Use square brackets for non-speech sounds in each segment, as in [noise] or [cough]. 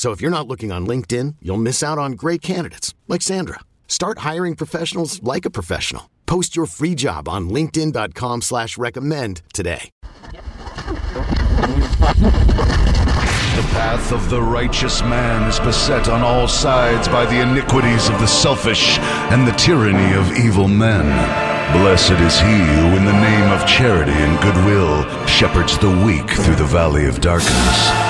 So if you're not looking on LinkedIn, you'll miss out on great candidates like Sandra. Start hiring professionals like a professional. Post your free job on linkedin.com slash recommend today. The path of the righteous man is beset on all sides by the iniquities of the selfish and the tyranny of evil men. Blessed is he who, in the name of charity and goodwill, shepherds the weak through the valley of darkness.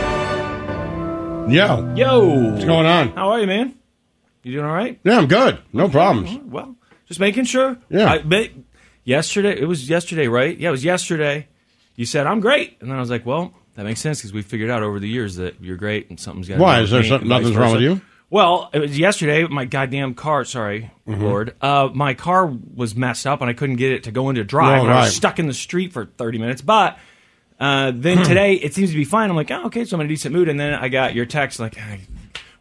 Yo. Yo. What's going on? How are you, man? You doing all right? Yeah, I'm good. No problems. Well, just making sure. Yeah. I, yesterday, it was yesterday, right? Yeah, it was yesterday. You said, I'm great. And then I was like, well, that makes sense because we figured out over the years that you're great and something's got to Why? Is there something, nothing's wrong with you? Well, it was yesterday. My goddamn car. Sorry, Mm-hmm. Lord. Uh, my car was messed up, and I couldn't get it to go into drive. And I was stuck in the street for thirty minutes. But uh, then today, it seems to be fine. I'm like, oh, okay, so I'm in a decent mood. And then I got your text like, "Hey,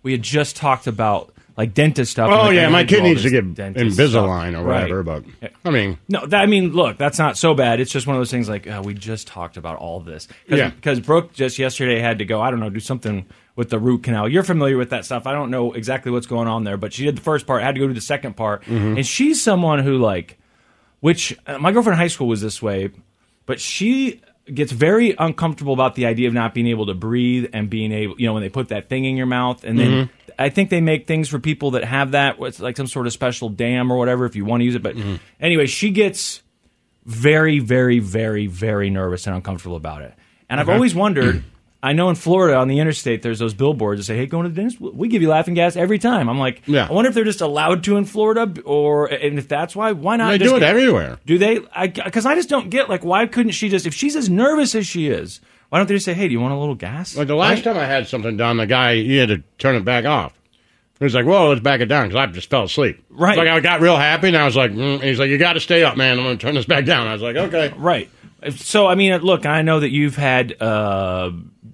we had just talked about like dentist stuff. Oh, like, yeah, my had to do kid needs to get Invisalign stuff. or whatever, Right. but I mean, No, that, I mean, look, that's not so bad. It's just one of those things like uh, we just talked about all this. Cause, Yeah. Because Brooke just yesterday had to go. I don't know, do something with the root canal. You're familiar with that stuff. I don't know exactly what's going on there, but she did the first part. Had to go to the second part, Mm-hmm. and she's someone who like, which uh, my girlfriend in high school was this way, but she gets very uncomfortable about the idea of not being able to breathe and being able, you know, when they put that thing in your mouth, and then Mm-hmm. I think they make things for people that have that, it's like some sort of special dam or whatever if you want to use it. But Mm-hmm. anyway, she gets very, very, very, very nervous and uncomfortable about it. And I've always wondered. [clears throat] I know in Florida on the interstate, there's those billboards that say, "Hey, going to the dentist, we give you laughing gas every time." I'm like, Yeah. I wonder if they're just allowed to in Florida, or and if that's why, why not? they just do it get- everywhere. Do they? Because I, just don't get like why couldn't she just if she's as nervous as she is, why don't they just say, "Hey, do you want a little gas?" Like the last time I had something done, the guy he had to turn it back off. He was like, "Whoa, let's back it down," because I just fell asleep. Right. Like I got real happy, and I was like, mm. "He's like, you got to stay up, man. I'm going to turn this back down." I was like, "Okay." Right. So I mean, look, I know that you've had uh,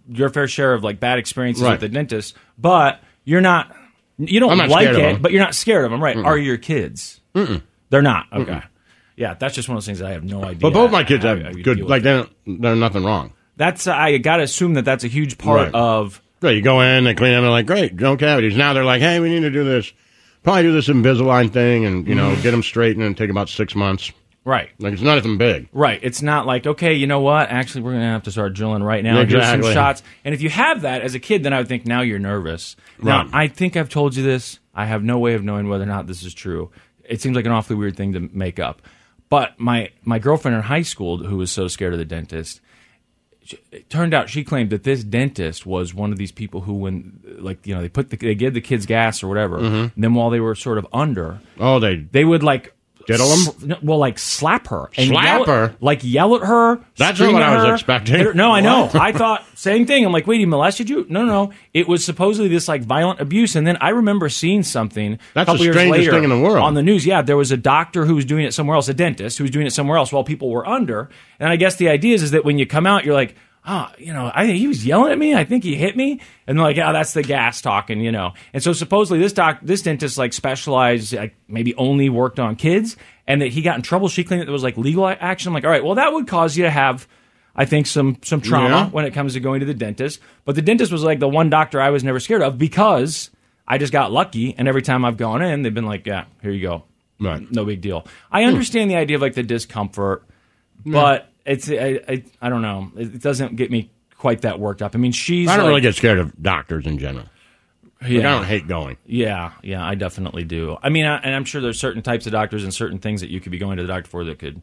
your fair share of like bad experiences Right. with the dentist, but you're not. You don't not like it, but you're not scared of them, right? Are your kids? Mm-mm. They're not. Okay. Yeah, that's just one of those things that I have no idea. But both my kids have good, like they don't, they're nothing wrong. that's I got to assume that that's a huge part Right. of. Right, you go in, they clean them, they're like, "Great, no cavities." Now they're like, "Hey, we need to do this." Probably do this Invisalign thing, and you know, Mm-hmm. get them straightened and take about six months. Right. Like it's not even big. Right. It's not like, okay, you know what? Actually, we're going to have to start drilling right now. Here's some Exactly. shots. And if you have that as a kid, then I would think now you're nervous. Now, Right. I think I've told you this. I have no way of knowing whether or not this is true. It seems like an awfully weird thing to make up. But my, my girlfriend in high school, who was so scared of the dentist, it turned out she claimed that this dentist was one of these people who, when like you know, they put the, they give the kids gas or whatever, and then while they were sort of under, Oh, they they would like Diddle 'em? s- well, like slap her, and Slap yell, her? like yell at her. That's scream not what at I was her. expecting. No, I know. I thought [laughs] same thing. I'm like, wait, he molested you? No, no, no. It was supposedly this like violent abuse, and then I remember seeing something. That's a couple the years strangest later thing in the world. on the news. Yeah, there was a doctor who was doing it somewhere else, a dentist who was doing it somewhere else while people were under. And I guess the idea is, is that when you come out, you're like. Oh, you know, I he was yelling at me. I think he hit me, and like, oh, that's the gas talking, you know. And so supposedly this doc, this dentist like specialized, like maybe only worked on kids, and that he got in trouble. She claimed that there was like legal action. I'm like, all right, well, that would cause you to have. I think some some trauma Yeah. when it comes to going to the dentist. But the dentist was like the one doctor I was never scared of because I just got lucky, and every time I've gone in, they've been like, "Yeah, here you go, Right. no big deal." I understand the idea of like the discomfort, but it's I, I I don't know, it doesn't get me quite that worked up. I mean, she's I don't like- really get scared of doctors in general. Like, yeah. I don't hate going. Yeah, yeah, I definitely do. I mean, I, and I'm sure there's certain types of doctors and certain things that you could be going to the doctor for that could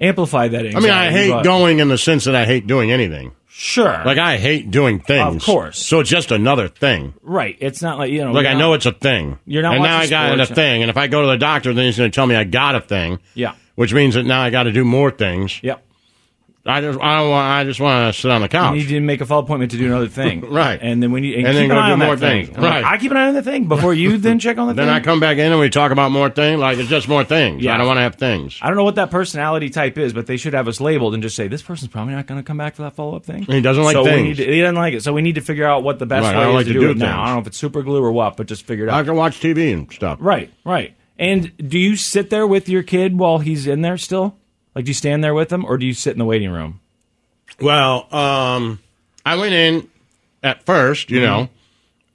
amplify that I mean, I hate but- going in the sense that I hate doing anything. Sure, Like I hate doing things. Of course. So it's just another thing. right. It's not like you know. Like I not- know it's a thing. You're not And now I got a thing, and if I go to the doctor, then he's going to tell me I got a thing. Yeah. Which means that now I got to do more things. Yep. I just I don't want. I just want to sit on the You couch. need to make a follow appointment to do another thing, [laughs] Right. And then when you and, And then go do more that thing. things. Like, Right. I keep an eye on the thing before you then check on the [laughs] thing. then thing. I come back in and we talk about more things. Like it's just more things. Yeah. I don't want to have things. I don't know what that personality type is, but they should have us labeled and just say this person's probably not going to come back for that follow up thing. He doesn't like so things. to, he doesn't like it, so we need to figure out what the best Right, way is like to do, do it now. I don't know if it's super glue or what, but just figure it out. I can watch TV and stuff. Right, right. And do you sit there with your kid while he's in there still? Like, do you stand there with them, or do you sit in the waiting room? Well, um, I went in at first, you Mm-hmm. know,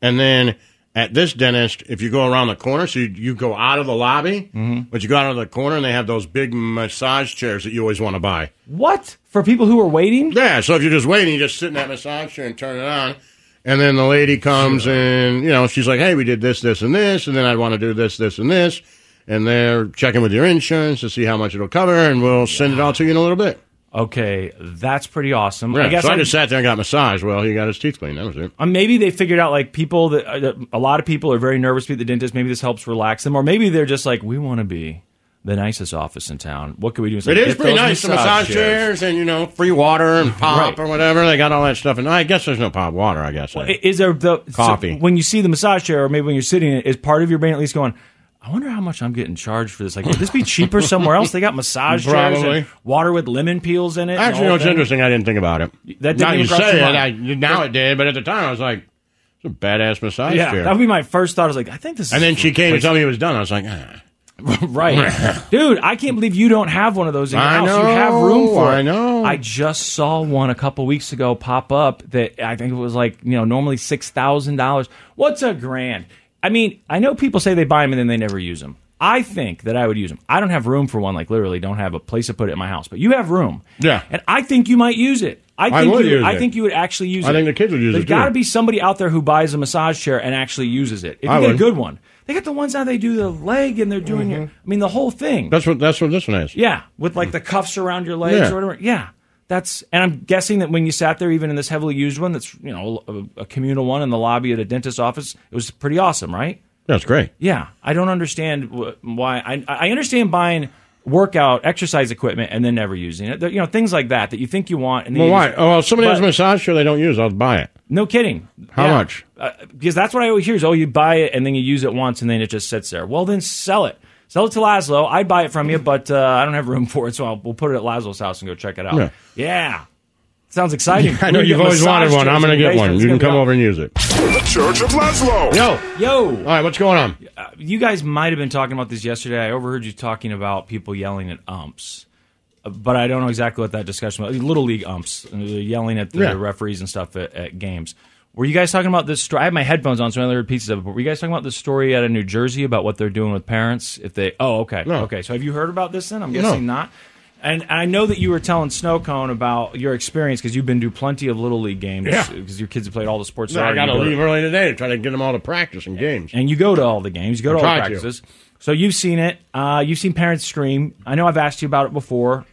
and then at this dentist, if you go around the corner, so you, you go out of the lobby, Mm-hmm. but you go out of the corner and they have those big massage chairs that you always want to buy. What for people who are waiting? Yeah, so if you're just waiting, you just sit in that massage chair and turn it on. And then the lady comes and, you know, she's like, hey, we did this, this, and this. And then I'd want to do this, this, and this. And they're checking with your insurance to see how much it'll cover, and we'll send it all to you in a little bit. Okay, that's pretty awesome. Yeah, I guess so I I'm- just sat there and got massaged. Well, he got his teeth cleaned. That was it. Uh, maybe they figured out like people that uh, a lot of people are very nervous to be at the dentist. Maybe this helps relax them, or maybe they're just like, we want to be the nicest office in town. What can we do? It's It is get pretty those nice. The massage chairs and, you know, free water and [laughs] pop Right. or whatever. They got all that stuff. And I guess there's no pop water, I guess. I- Is there the so Coffee. when you see the massage chair, or maybe when you're sitting in it, is part of your brain at least going? I wonder how much I'm getting charged for this. Like, would this be cheaper somewhere else? They got massage chairs Probably. and water with lemon peels in it. and Actually, the you know, whole it's thing. interesting. I didn't think about it. That didn't now even you cross say your it. I, mind. now it did, but at the time I was like, it's a badass massage Yeah, chair. that would be my first thought. I was like, I think this. and is then she came to tell me it was done. I was like, ah. [laughs] right, dude. I can't believe you don't have one of those in your I house. you have room for it. I know. I just saw one a couple weeks ago pop up that I think it was like you know normally six thousand dollars. What's a grand? I mean, I know people say they buy them and then they never use them. I think that I would use them. I don't have room for one. Like literally, don't have a place to put it in my house. But you have room. Yeah. and I think you might use it. I I think would you, use I it. think you would actually use it. I it. think the kids would use There's it, got to be somebody out there who buys a massage chair and actually uses it. If you I get a would. good one, they got the ones now they do the leg and they're doing your. Mm-hmm. I mean, the whole thing. That's what that's what this one is. Yeah, with like the cuffs around your legs Yeah. or whatever. Yeah, that's. And I'm guessing that when you sat there, even in this heavily used one, that's you know a, a communal one in the lobby at a dentist's office, it was pretty awesome, right? That's great. Yeah, I don't understand wh- why. I I understand buying workout exercise equipment and then never using it. You know things like that that you think you want. And Well, why? Oh, well, somebody has a massage chair they don't use, I'll buy it. no kidding. How Yeah. much? Uh, because that's what I always hear is, oh, you buy it and then you use it once and then it just sits there. Well, then sell it. Sell it to Laszlo. I'd buy it from you, but uh, I don't have room for it, so I'll, we'll put it at Laszlo's house and go check it out. Yeah. Yeah. Sounds exciting. [laughs] I know you've always wanted one. I'm going to get one. You can come be over and use it. The Church of Laszlo. Yo. Yo. All right, what's going on? Uh, you guys might have been talking about this yesterday. I overheard you talking about people yelling at umps, Uh, but I don't know exactly what that discussion was. Little league umps, uh, yelling at the Yeah. referees and stuff at, at games. Were you guys talking about this story? I have my headphones on, so I only heard pieces of it. But were you guys talking about this story out of New Jersey about what they're doing with parents if they? Oh, okay, No. okay. So have you heard about this? Then I'm guessing not. And, and I know that you were telling Snowcone about your experience because you've been to plenty of little league games Yeah. because your kids have played all the sports. No, I got to leave early today to try to get them all to practice and games. and you go to all the games, you go to all the tried to. practices. So you've seen it. Uh, you've seen parents scream. I know I've asked you about it before.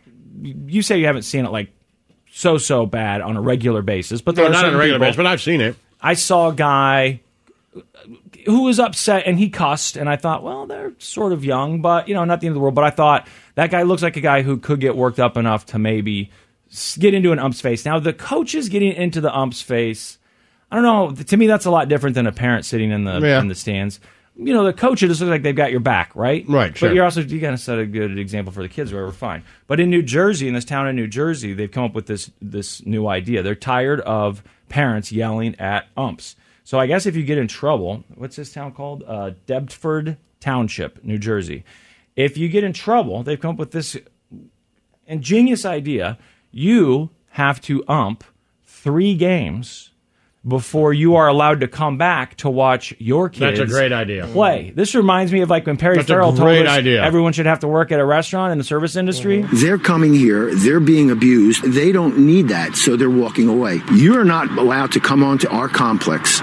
You say you haven't seen it like so so bad on a regular basis, but No, not on a regular people- basis, but I've seen it. I saw a guy who was upset and he cussed, and I thought, well, they're sort of young, but you know, not the end of the world. But I thought that guy looks like a guy who could get worked up enough to maybe get into an ump's face. Now, the coaches getting into the ump's face, I don't know. To me, that's a lot different than a parent sitting in the Yeah. in the stands. You know, the coaches just looks like they've got your back, right? Right, sure. But you're also you got to set a good example for the kids, whatever. Fine. But in New Jersey, in this town in New Jersey, they've come up with this this new idea. They're tired of parents yelling at umps. So I guess if you get in trouble, what's this town called? Uh, Deptford Township, New Jersey. If you get in trouble, they've come up with this ingenious idea. You have to ump three games before you are allowed to come back to watch your kids. That's a great idea. Play. This reminds me of like when Perry That's a Farrell told great us idea. everyone should have to work at a restaurant in the service industry. Mm-hmm. They're coming here, they're being abused, they don't need that, so they're walking away. You're not allowed to come onto our complex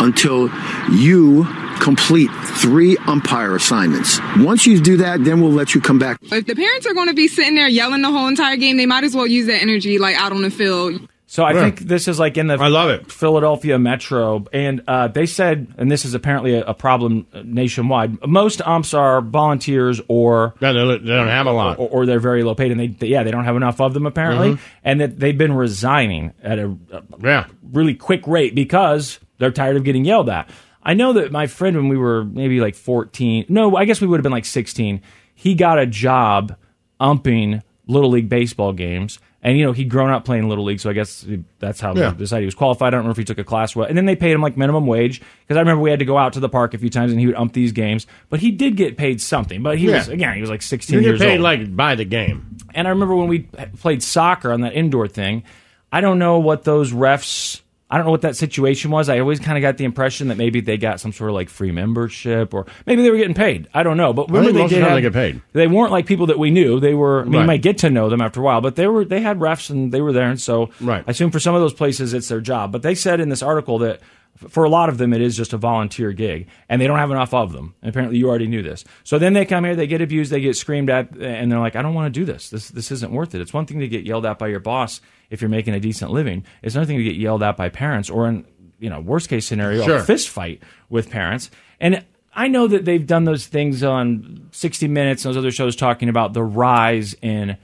until you complete three umpire assignments. Once you do that, then we'll let you come back. If the parents are going to be sitting there yelling the whole entire game, they might as well use that energy like out on the field. So I think this is like in the I love it. Philadelphia metro, and uh, they said, and this is apparently a, a problem nationwide. Most umps are volunteers or Yeah, they, they don't have a lot. or, or they're very low paid, and they, they- yeah they don't have enough of them apparently, Mm-hmm. and that they've been resigning at a, a Yeah. really quick rate because they're tired of getting yelled at. I know that my friend when we were maybe like 14, no, I guess we would have been like 16, he got a job umping little league baseball games. And you know he'd grown up playing little league, so I guess that's how Yeah. they decided he was qualified. I don't remember if he took a class. What, and then they paid him like minimum wage because I remember we had to go out to the park a few times and he would ump these games. But he did get paid something. But he Yeah. was again he was like 16 You get years paid old. like by the game. And I remember when we played soccer on that indoor thing, I don't know what those refs. I don't know what that situation was. I always kind of got the impression that maybe they got some sort of like free membership, or maybe they were getting paid. I don't know, but remember they did have- they get paid. They weren't like people that we knew. They were. I mean, you might get to know them after a while, but they were. They had refs and they were there, and so Right. I assume for some of those places it's their job. But they said in this article that for a lot of them it is just a volunteer gig, and they don't have enough of them. And apparently, you already knew this. So then they come here, they get abused, they get screamed at, and they're like, "I don't want to do this. This this isn't worth it." It's one thing to get yelled at by your boss if you're making a decent living. It's another thing to get yelled at by parents, or in you know worst case scenario, Sure. a fist fight with parents. And I know that they've done those things on 60 Minutes and those other shows talking about the rise in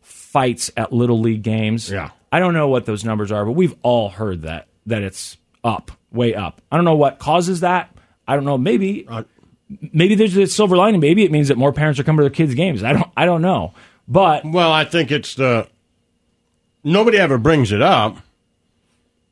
fights at little league games. Yeah. I don't know what those numbers are, but we've all heard that that it's up, way up. I don't know what causes that. I don't know. Maybe Uh, maybe there's a silver lining. Maybe it means that more parents are coming to their kids' games. I don't I don't know. But Well, I think it's the nobody ever brings it up.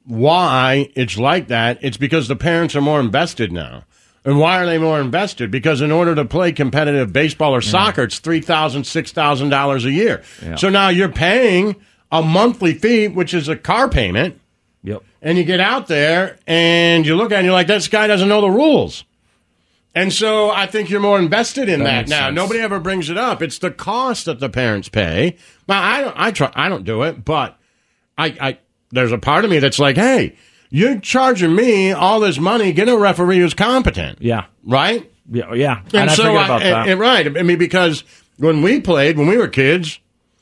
Why it's like that? It's because the parents are more invested now. And why are they more invested? Because in order to play competitive baseball or soccer, it's three thousand, six thousand dollars $6,000 a year. So now you're paying a monthly fee, which is a car payment, yep. and you get out there and you look at it and you're like, this guy doesn't know the rules. And so I think you're more invested in That that, now. sense. Nobody ever brings it up. It's the cost that the parents pay. Now I don't I try I don't do it, but I, I there's a part of me that's like, hey, you're charging me all this money, get a referee who's competent. Yeah. Right? Yeah, yeah. And, I so I, about and- that. and right. I mean because when we played, when we were kids,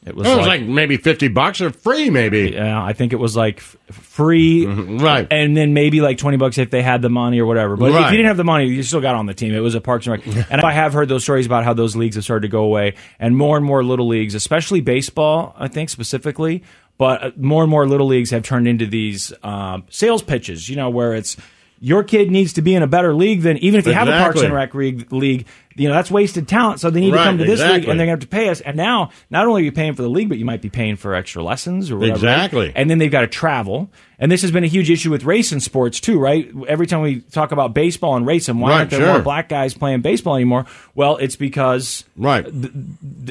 it it was, was, like, maybe fifty bucks or free maybe. Yeah, I think it was like f- free, [laughs] Right. And then maybe like twenty bucks if they had the money or whatever. But if you didn't have the money, you still got on the team. It was a Parks and Rec. [laughs] and I have heard those stories about how those leagues have started to go away, and more and more little leagues, especially baseball, I think specifically, but uh, more and more little leagues have turned into these um, sales pitches. You know, where it's your kid needs to be in a better league than even if you have a Parks and Rec league, league. You know, that's wasted talent. So they need to come to this league, and they're going to have to pay us. And now, not only are you paying for the league, but you might be paying for extra lessons or whatever. right? Exactly. And then they've got to travel. And this has been a huge issue with race racing sports too, right? Every time we talk about baseball and racing, why Right, aren't there sure. more black guys playing baseball anymore? Well, it's because Right.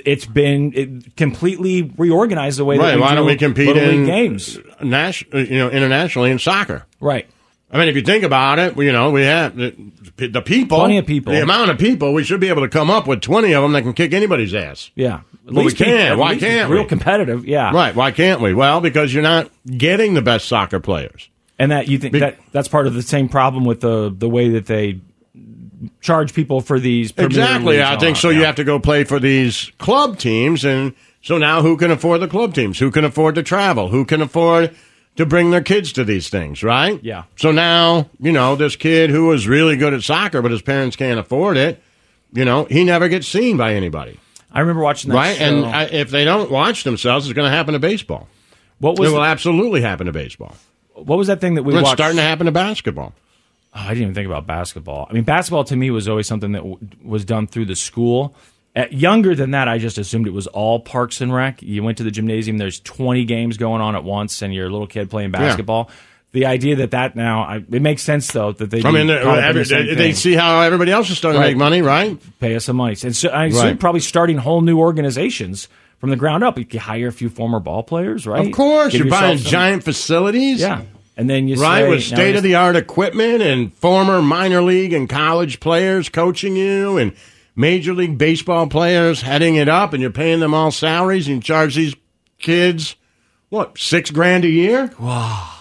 it's been it completely reorganized the way that we Why do don't we compete in games? nas- you know, internationally in soccer? Right. I mean, if you think about it, you know, we have the, the people, Plenty of people. the amount of people. We should be able to come up with twenty of them that can kick anybody's ass. Yeah. At Well, we can't. at Why can't we? real we? competitive? Yeah. Right? Why can't we? Well, because you're not getting the best soccer players. And that you think Be- that that's part of the same problem with the the way that they charge people for these Exactly. I think so. that. You have to go play for these club teams, and so now who can afford the club teams? Who can afford to travel? Who can afford to bring their kids to these things? Right? Yeah. So now you know this kid who was really good at soccer, but his parents can't afford it. You know, he never gets seen by anybody. I remember watching that right? show. And I, if they don't watch themselves, it's going to happen to baseball. what was It was will absolutely happen to baseball. what was that thing that we It's watched? starting to happen to basketball. Oh, I didn't even think about basketball. I mean, basketball to me was always something that w- was done through the school. At younger than that, I just assumed it was all Parks and Rec. You went to the gymnasium. There's 20 games going on at once, and you're a little kid playing basketball. The idea that that now I, it makes sense though that they I mean, they, caught up in every, the they, see how everybody else is starting to make money, right? pay us some money. And so I assume Right. probably starting whole new organizations from the ground up. You can hire a few former ball players, right? Of course, Give you're buying some- giant facilities. Yeah, and then you right say, with state of the art equipment and former minor league and college players coaching you and major league baseball players heading it up and you're paying them all salaries and you charge these kids what six grand a year? Wow.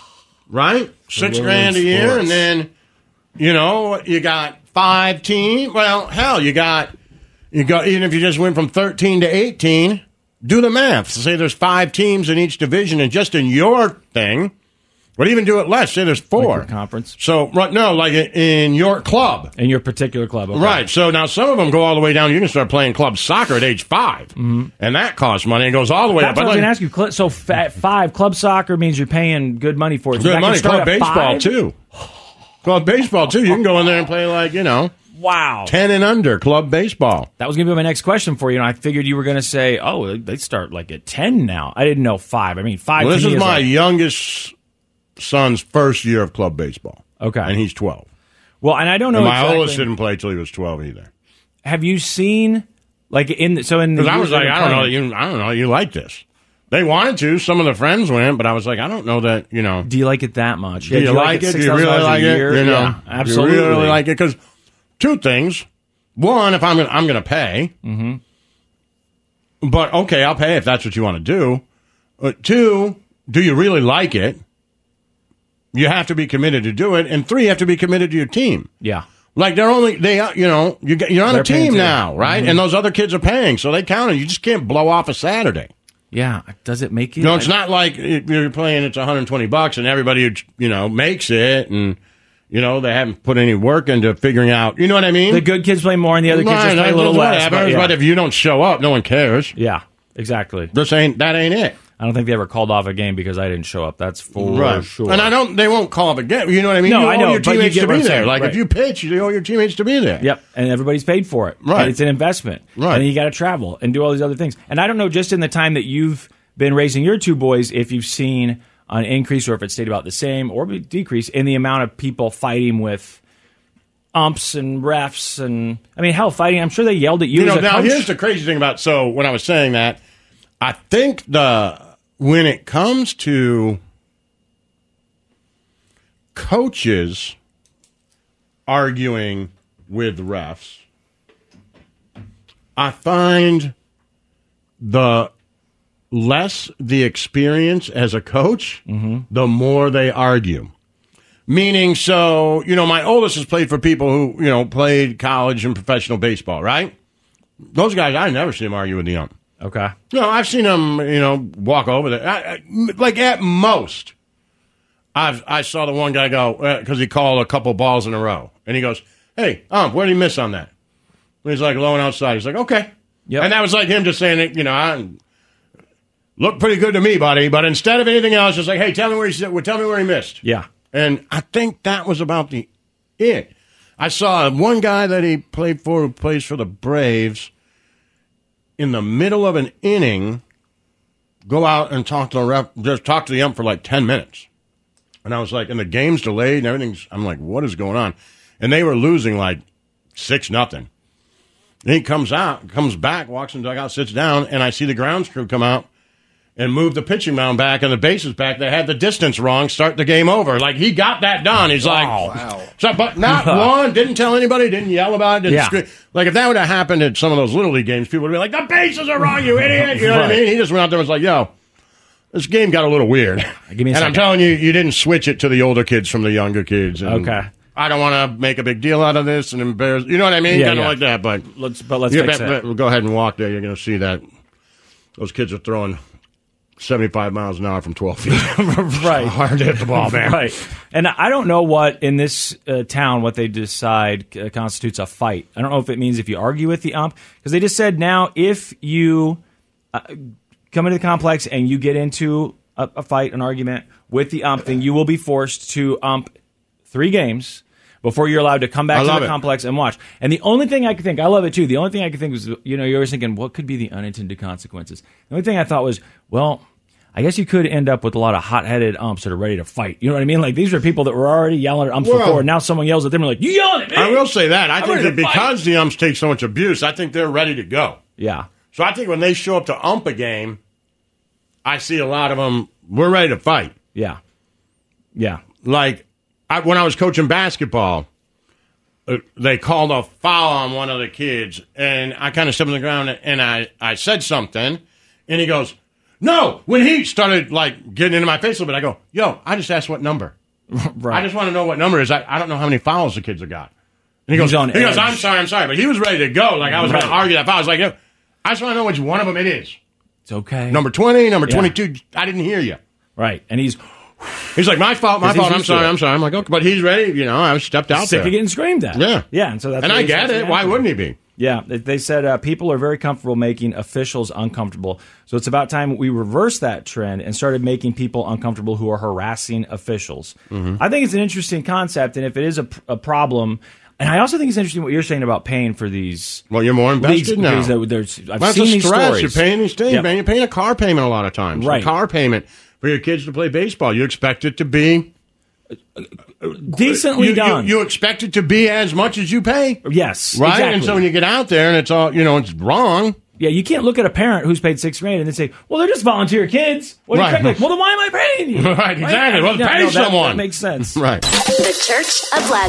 Right? Six grand a year and then you know you got five team well hell you got you got even if you just went from 13 to 18 do the math. Say there's five teams in each division and just in your thing but even do it less there's four your conference? so right no like in your club in your particular club, okay. Right. So now some of them go all the way down. You can start playing club soccer at age 5 mm-hmm. and that costs money. It goes all the way That's up. what I was But going to ask you. So at five club soccer means you're paying good money for it. So good money. Club baseball five? too. Club baseball too. You can go in there and play like you know Wow. ten and under club baseball. That was going to be my next question for you, and I figured you were going to say, "Oh, they start like at ten now." I didn't know five. I mean, five. Well, this me is my like- youngest son's first year of club baseball. Okay. and he's twelve. well, and I don't know. And my exactly- oldest didn't play till he was twelve either. Have you seen like in the, so in the Because I was like, I don't know, you, I don't know, you like this. They wanted to. Some of the friends went, but I was like, I don't know that. You know, Do you like it that much? Do you, like it? Do you really like it? You know, yeah, absolutely. Do you really, like it? Because two things. One, if I'm gonna, I'm going to pay. Mm-hmm. But okay, I'll pay if that's what you want to do. Uh, two, do you really like it? You have to be committed to do it, and three, you have to be committed to your team. Yeah. Like they're only they, uh, you know, you get, you're on They're a team now, right? And those other kids are paying, so they count it. You just can't blow off a Saturday. Yeah. Does it make you? No, it's not like you're playing it's 120 bucks and everybody you know makes it and you know they haven't put any work into figuring out. You know what I mean? The good kids play more, and the other kids just Right, play a little less. but yeah. But if you don't show up, no one cares. yeah, exactly. This ain't that ain't it. I don't think they ever called off a game because I didn't show up. That's for right. sure. And I don't. They won't call up a game. You know what I mean? No, you I know, your you teammates get to be there. Like right. if you pitch, you owe your teammates to be there. Yep, and everybody's paid for it. Right. And it's an investment. Right. And you got to travel and do all these other things. And I don't know, just in the time that you've been raising your two boys, if you've seen an increase or if it stayed about the same or decrease in the amount of people fighting with umps and refs and I mean, hell, fighting. I'm sure they yelled at you. You know, now coach. here's the crazy thing about. So when I was saying that, I think the when it comes to coaches arguing with refs, I find the less the experience as a coach, mm-hmm. the more they argue. Meaning, so, you know, my oldest has played for people who, you know, played college and professional baseball, right? Those guys, I never see them argue with the ump. Okay. No, I've seen them, you know, walk over there. I, I, like at most, I've I saw the one guy go because he called a couple balls in a row, and he goes, "Hey, um, where did he miss on that?" And he's like low and outside. He's like, "Okay," Yep. and that was like him just saying, it, you know, I looked pretty good to me, buddy. But instead of anything else, just like, "Hey, tell me where he tell me where he missed." Yeah. And I think that was about the it. I saw one guy that he played for who plays for the Braves in the middle of an inning go out and talk to the ref, just talk to the ump for like 10 minutes. And I was like, and the game's delayed and everything's, I'm like, what is going on? And they were losing like six nothing. And he comes out, comes back, walks in the dugout, sits down, and I see the grounds crew come out and move the pitching mound back and the bases back. They had the distance wrong, start the game over. Like he got that done. He's like, so, but not [laughs] one, didn't tell anybody, didn't yell about it, didn't Yeah. scream. Like if that would have happened at some of those little league games, people would be like, the bases are wrong, you [laughs] idiot. You know what I mean? He just went out there and was like, yo, this game got a little weird. Give me a and I'm telling you, you didn't switch it to the older kids from the younger kids. And Okay. I don't want to make a big deal out of this and embarrass. You know what I mean? Yeah, kind of yeah. like that. But Let's but let's fix it. but go ahead and walk there. You're going to see that those kids are throwing 75 miles an hour from 12 feet. [laughs] right. [laughs] Hard to hit the ball, man. Right. And I don't know what in this uh, town what they decide uh, constitutes a fight. I don't know if it means if you argue with the ump because they just said now if you uh, come into the complex and you get into a, a fight, an argument with the ump, then you will be forced to ump three games before you're allowed to come back to the it. complex and watch. And the only thing I could think, I love it too. The only thing I could think was, you know, you're always thinking, what could be the unintended consequences? The only thing I thought was, well, I guess you could end up with a lot of hot-headed umps that are ready to fight. You know what I mean? Like these are people that were already yelling at umps Well- before, now someone yells at them and like, "You yelling at me?" I will say that. I I'm think that to fight. because the umps take so much abuse, I think they're ready to go. Yeah. So I think when they show up to ump a game, I see a lot of them. We're ready to fight. Yeah. Yeah. Like I, when I was coaching basketball, uh, they called a foul on one of the kids, and I kind of stepped on the ground and I, I said something, and he goes, "No!" When he started like getting into my face a little bit, I go, "Yo, I just asked what number. [laughs] right. I just want to know what number is. I, I don't know how many fouls the kids have got." And he goes, on "He goes. I'm sorry, I'm sorry," but he was ready to go. Like I was going to argue that foul. I was like, Yo, "I just want to know which one of them it is. It's okay. Number twenty, number Yeah. twenty-two. I didn't hear you." Right. And he's He's like, "My fault, my fault. I'm sorry. I'm sorry." I'm like, "Okay," but he's ready. You know, I stepped out sick there. of getting screamed at. Yeah. Yeah. And so that's and I get it. Why wouldn't he be? Yeah, they- said uh, people are very comfortable making officials uncomfortable. So it's about time we reverse that trend and started making people uncomfortable who are harassing officials. Mm-hmm. I think it's an interesting concept, and if it is a, pr- a problem, and I also think it's interesting what you're saying about paying for these. Well, you're more leagues invested now. because there- there's, I've That's seen a these stress. stories. You're paying these things, Yep. man. You're paying a car payment a lot of times. Right. A car payment for your kids to play baseball. You expect it to be uh, decently you, you- done. You, expect it to be as much as you pay, yes, right? exactly. And so when you get out there and it's all you know, it's wrong. Yeah, you can't look at a parent who's paid six grand and then say, "Well, they're just volunteer kids." What Right. expect? Like, well, then why am I paying you? [laughs] Right, exactly. Well, Yeah, pay no, that- someone. That makes sense. Right. The Church of Laszlo.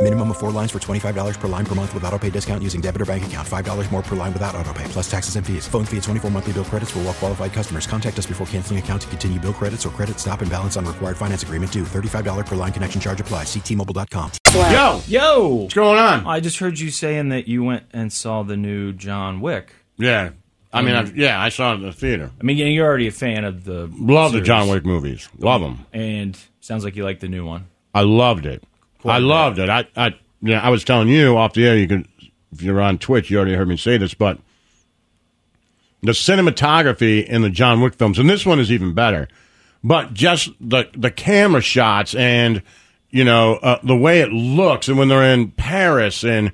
Minimum of four lines for $25 per line per month with auto pay discount using debit or bank account. $5 more per line without auto pay, plus taxes and fees. Phone fee at 24 monthly bill credits for all well qualified customers. Contact us before canceling account to continue bill credits or credit stop and balance on required finance agreement due. $35 per line connection charge apply. Ctmobile.com. Yo, Yo, what's going on? I just heard you saying that you went and saw the new John Wick. Yeah, I mean, Mhm. I've, yeah, I saw it in the theater. I mean, you're already a fan of the Love the. John Wick movies. Love them. and sounds like you like the new one. I loved it. I loved it. I, I, yeah, I was telling you off the air. You could, if you're on Twitch, you already heard me say this, but the cinematography in the John Wick films, and this one is even better. But just the the camera shots and you know uh, the way it looks, and when they're in Paris and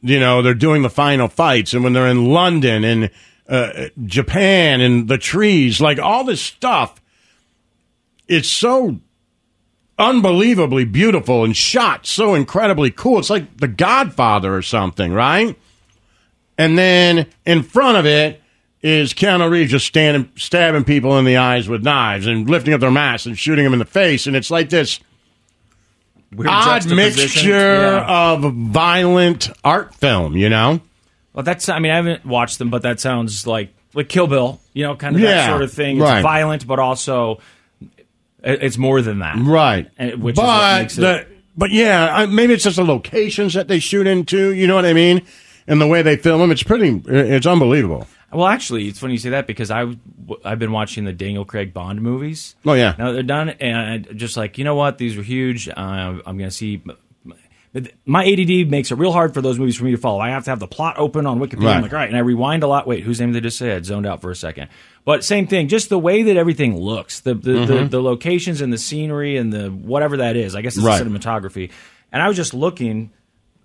you know they're doing the final fights, and when they're in London and uh, Japan and the trees, like all this stuff, it's so unbelievably beautiful and shot so incredibly cool. It's like The Godfather or something, right? And then in front of it is Keanu Reeves just standing, stabbing people in the eyes with knives and lifting up their masks and shooting them in the face. And it's like this Weird odd mixture Yeah. of violent art film, you know? Well, that's. I mean, I haven't watched them, but that sounds like like Kill Bill. You know, kind of Yeah, that sort of thing. It's right. violent, but also it- it's more than that, Right. Which but the, but yeah, I, maybe it's just the locations that they shoot into. You know what I mean? And the way they film them, it's pretty. It's unbelievable. Well, actually, it's funny you say that because I I've been watching the Daniel Craig Bond movies. Oh yeah. Now they're done, and just like you know what, these were huge. Uh, I'm going to see. my ADD makes it real hard for those movies for me to follow. I have to have the plot open on Wikipedia. Right. I'm like, all right, and I rewind a lot. Wait, whose name did they just say? I zoned out for a second. But same thing, just the way that everything looks, the the, the, Mhm. the locations and the scenery and the whatever that is. I guess it's Right. the cinematography. And I was just looking,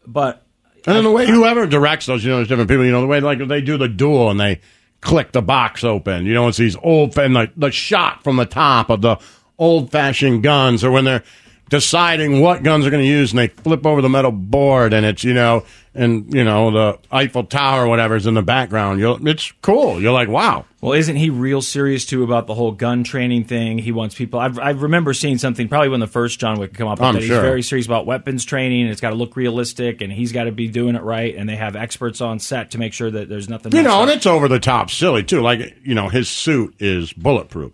but And then the way whoever directs those, you know, there's different people. You know, the way like they do the duel and they click the box open. You know, it's these old and the the shot from the top of the old fashioned guns, or when they're deciding what guns are going to use, and they flip over the metal board, and it's you know, and you know the Eiffel Tower or whatever is in the background. You'll, it's cool. You're like, wow. Well, isn't he real serious too about the whole gun training thing? He wants people. I've, I remember seeing something probably when the first John Wick come up. I'm that sure. He's very serious about weapons training. It's got to look realistic, and he's got to be doing it right. And they have experts on set to make sure that there's nothing. You know, up. and it's over the top silly too. Like you know, his suit is bulletproof.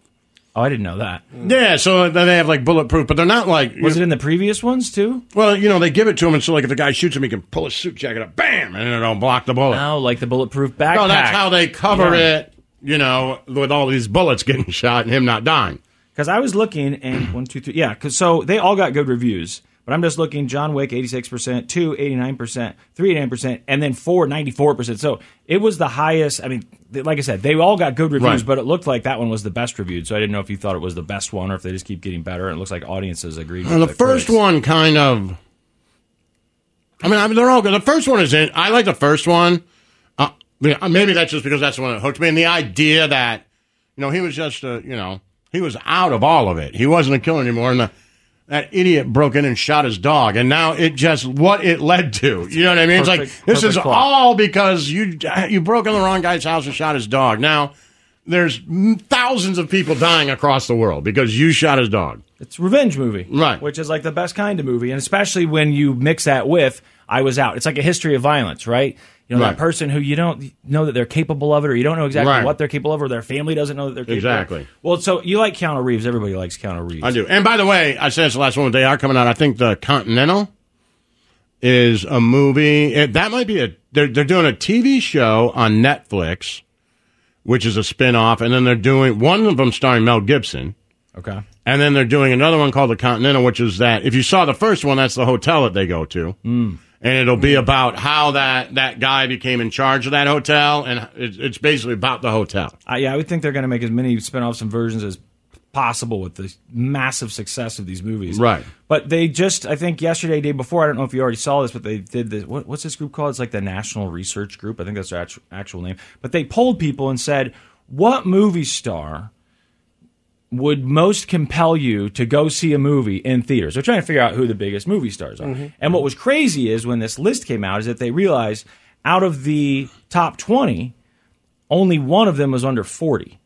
Oh, I didn't know that. Mm. Yeah, so they have like bulletproof, but they're not like. Was it in the previous ones too? Well, you know, they give it to him, and so like if the guy shoots him, he can pull his suit jacket up, bam, and it'll block the bullet. Oh, like the bulletproof backpack. No, that's how they cover Yeah. it. You know, with all these bullets getting [laughs] shot and him not dying. Because I was looking, and one, two, three, yeah. Because so they all got good reviews, but I'm just looking. John Wick, 86 percent, two, 89 percent, three, 89 percent, and then four, 94 percent. So it was the highest. I mean, like I said, they all got good reviews, Right. but it looked like that one was the best reviewed. So I didn't know if you thought it was the best one or if they just keep getting better. And it looks like audiences agreed. Well, with the first critics. one kind of. I mean, I mean, they're all good. The first one is in. I like the first one. Uh, maybe that's just because that's the one that hooked me. And the idea that, you know, he was just, a, you know, he was out of all of it. He wasn't a killer anymore. And the, that idiot broke in and shot his dog. And now it just, what it led to. You know what I mean? it's like, this is plot. all because you, you broke in the wrong guy's house and shot his dog. Now, there's thousands of people dying across the world because you shot his dog. It's a revenge movie, Right. Which is like the best kind of movie, and especially when you mix that with "I Was Out." It's like a history of violence, right? You know Right. that person who you don't know that they're capable of it, or you don't know exactly Right. what they're capable of, or their family doesn't know that they're capable. Exactly. Of. Well, so you like Keanu Reeves? Everybody likes Keanu Reeves. I do. And by the way, I said it's the last one. They are coming out. I think the Continental is a movie. It, that might be a. They're they're doing a TV show on Netflix, which is a spin off, and then they're doing one of them starring Mel Gibson. Okay. And then they're doing another one called the Continental, which is that if you saw the first one, that's the hotel that they go to. Mm. And it'll be about how that, that guy became in charge of that hotel, and it's, it's basically about the hotel. Uh, yeah, I would think they're going to make as many spin-offs and versions as possible with the massive success of these movies. Right. But they just, I think yesterday, day before, I don't know if you already saw this, but they did this. What, what's this group called? It's like the National Research Group. I think that's their actu- actual name. But they polled people and said, what movie star would most compel you to go see a movie in theaters? They're trying to figure out who the biggest movie stars are. Mhm. And what was crazy is when this list came out, is that they realized out of the top 20, only one of them was under 40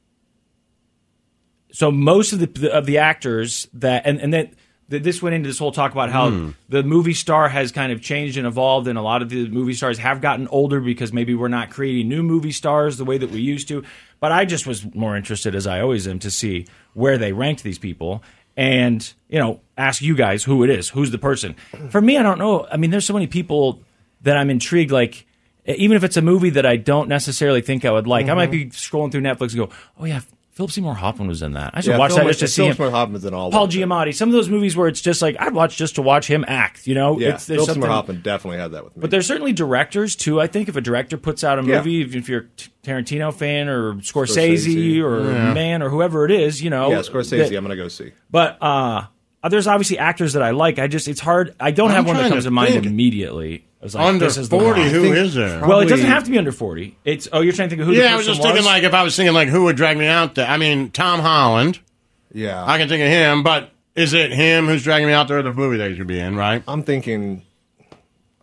so most of the of the actors that and and then th- this went into this whole talk about how Hmm. the movie star has kind of changed and evolved, and a lot of the movie stars have gotten older because maybe we're not creating new movie stars the way that we used to. But I just was more interested, as I always am, to see where they ranked these people and you know ask you guys who it is, who's the person. For me, I don't know. I mean, there's so many people that I'm intrigued. Like even if it's a movie that I don't necessarily think I would like, I might be scrolling through Netflix and go, "Oh yeah, Philip Seymour Hoffman was in that. I should Yeah, watch Phil- that just to see Philip him." Seymour Hoffman's in all Paul of. Giamatti. Some of those movies where it's just like I'd watch just to watch him act. You know, Yeah, It's- Philip Seymour Hoffman definitely had that with me. But there's certainly directors too. I think if a director puts out a Yeah. movie, if you're a T- Tarantino fan or Scorsese, Scorsese. or Yeah. Man or whoever it is, you know, yeah, Scorsese, that- I'm going to go see. but uh, there's obviously actors that I like. I just it's hard. I don't I'm have one that comes to to mind think. immediately. I was like, Under this is the 40, one. who is there? Well, it doesn't have to be under 40. It's oh, you're trying to think of who? the yeah, I was person just thinking like if I was thinking like who would drag me out there. I mean, Tom Holland. Yeah, I can think of him, but is it him who's dragging me out there or the movie that he should be in? Right? I'm thinking.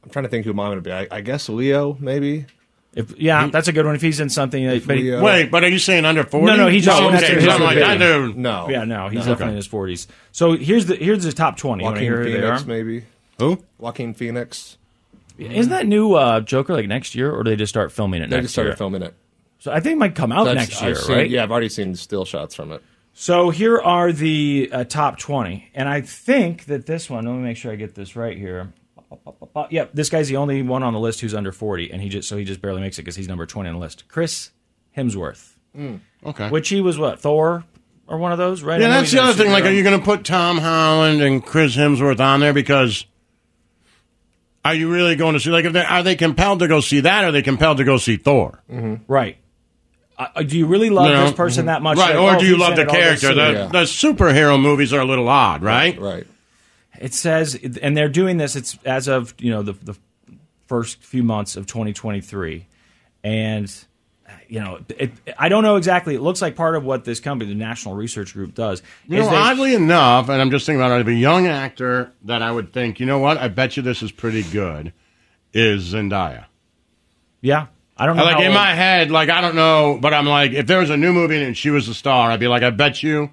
I'm trying to think who mine would be. I, I guess Leo, maybe. If, yeah, that's a good one. If he's in something, that- but he, Leo- Wait, but are you saying under forty? No, no, he's just no, in his- okay, I'm like, forties. I do. No. Yeah, no, he's No. definitely in his forties. So here's the here's the top twenty. You wanna Joaquin hear who they Phoenix, are? maybe. Who? Joaquin Phoenix. Isn't that new uh, Joker like next year, or do they just start filming it They next just started year? filming it. So I think it might come out That's- next year, I've seen- right? Yeah, I've already seen still shots from it. So here are the uh, top 20. And I think that this one, let me make sure I get this right here. Uh, Yep, this guy's the only one on the list who's under 40 and he just so he just barely makes it cuz he's number 20 on the list. Chris Hemsworth. Okay. Which he was what? Thor or one of those, right? I Yeah, know that's he's the in a other thing. Like, superhero. are you going to put Tom Holland and Chris Hemsworth on there because are you really going to see? Like, if they, are they compelled to go see that? Or are they compelled to go see Thor? Right. Uh, do you really love You know? this person that much? Right, that, or oh, do you love the it, I'll go character? The, it? the superhero movies are a little odd, right? Right. It says, and they're doing this. It's as of you know the the first few months of 2023, and you know, it, I don't know exactly. It looks like part of what this company, the National Research Group, does. You is know, they- oddly enough, and I'm just thinking about it, a young actor that I would think, you know what, I bet you this is pretty good, is Zendaya. yeah, I don't know. like in old- my head, like I don't know, but I'm like, if there was a new movie and she was a star, I'd be like, I bet you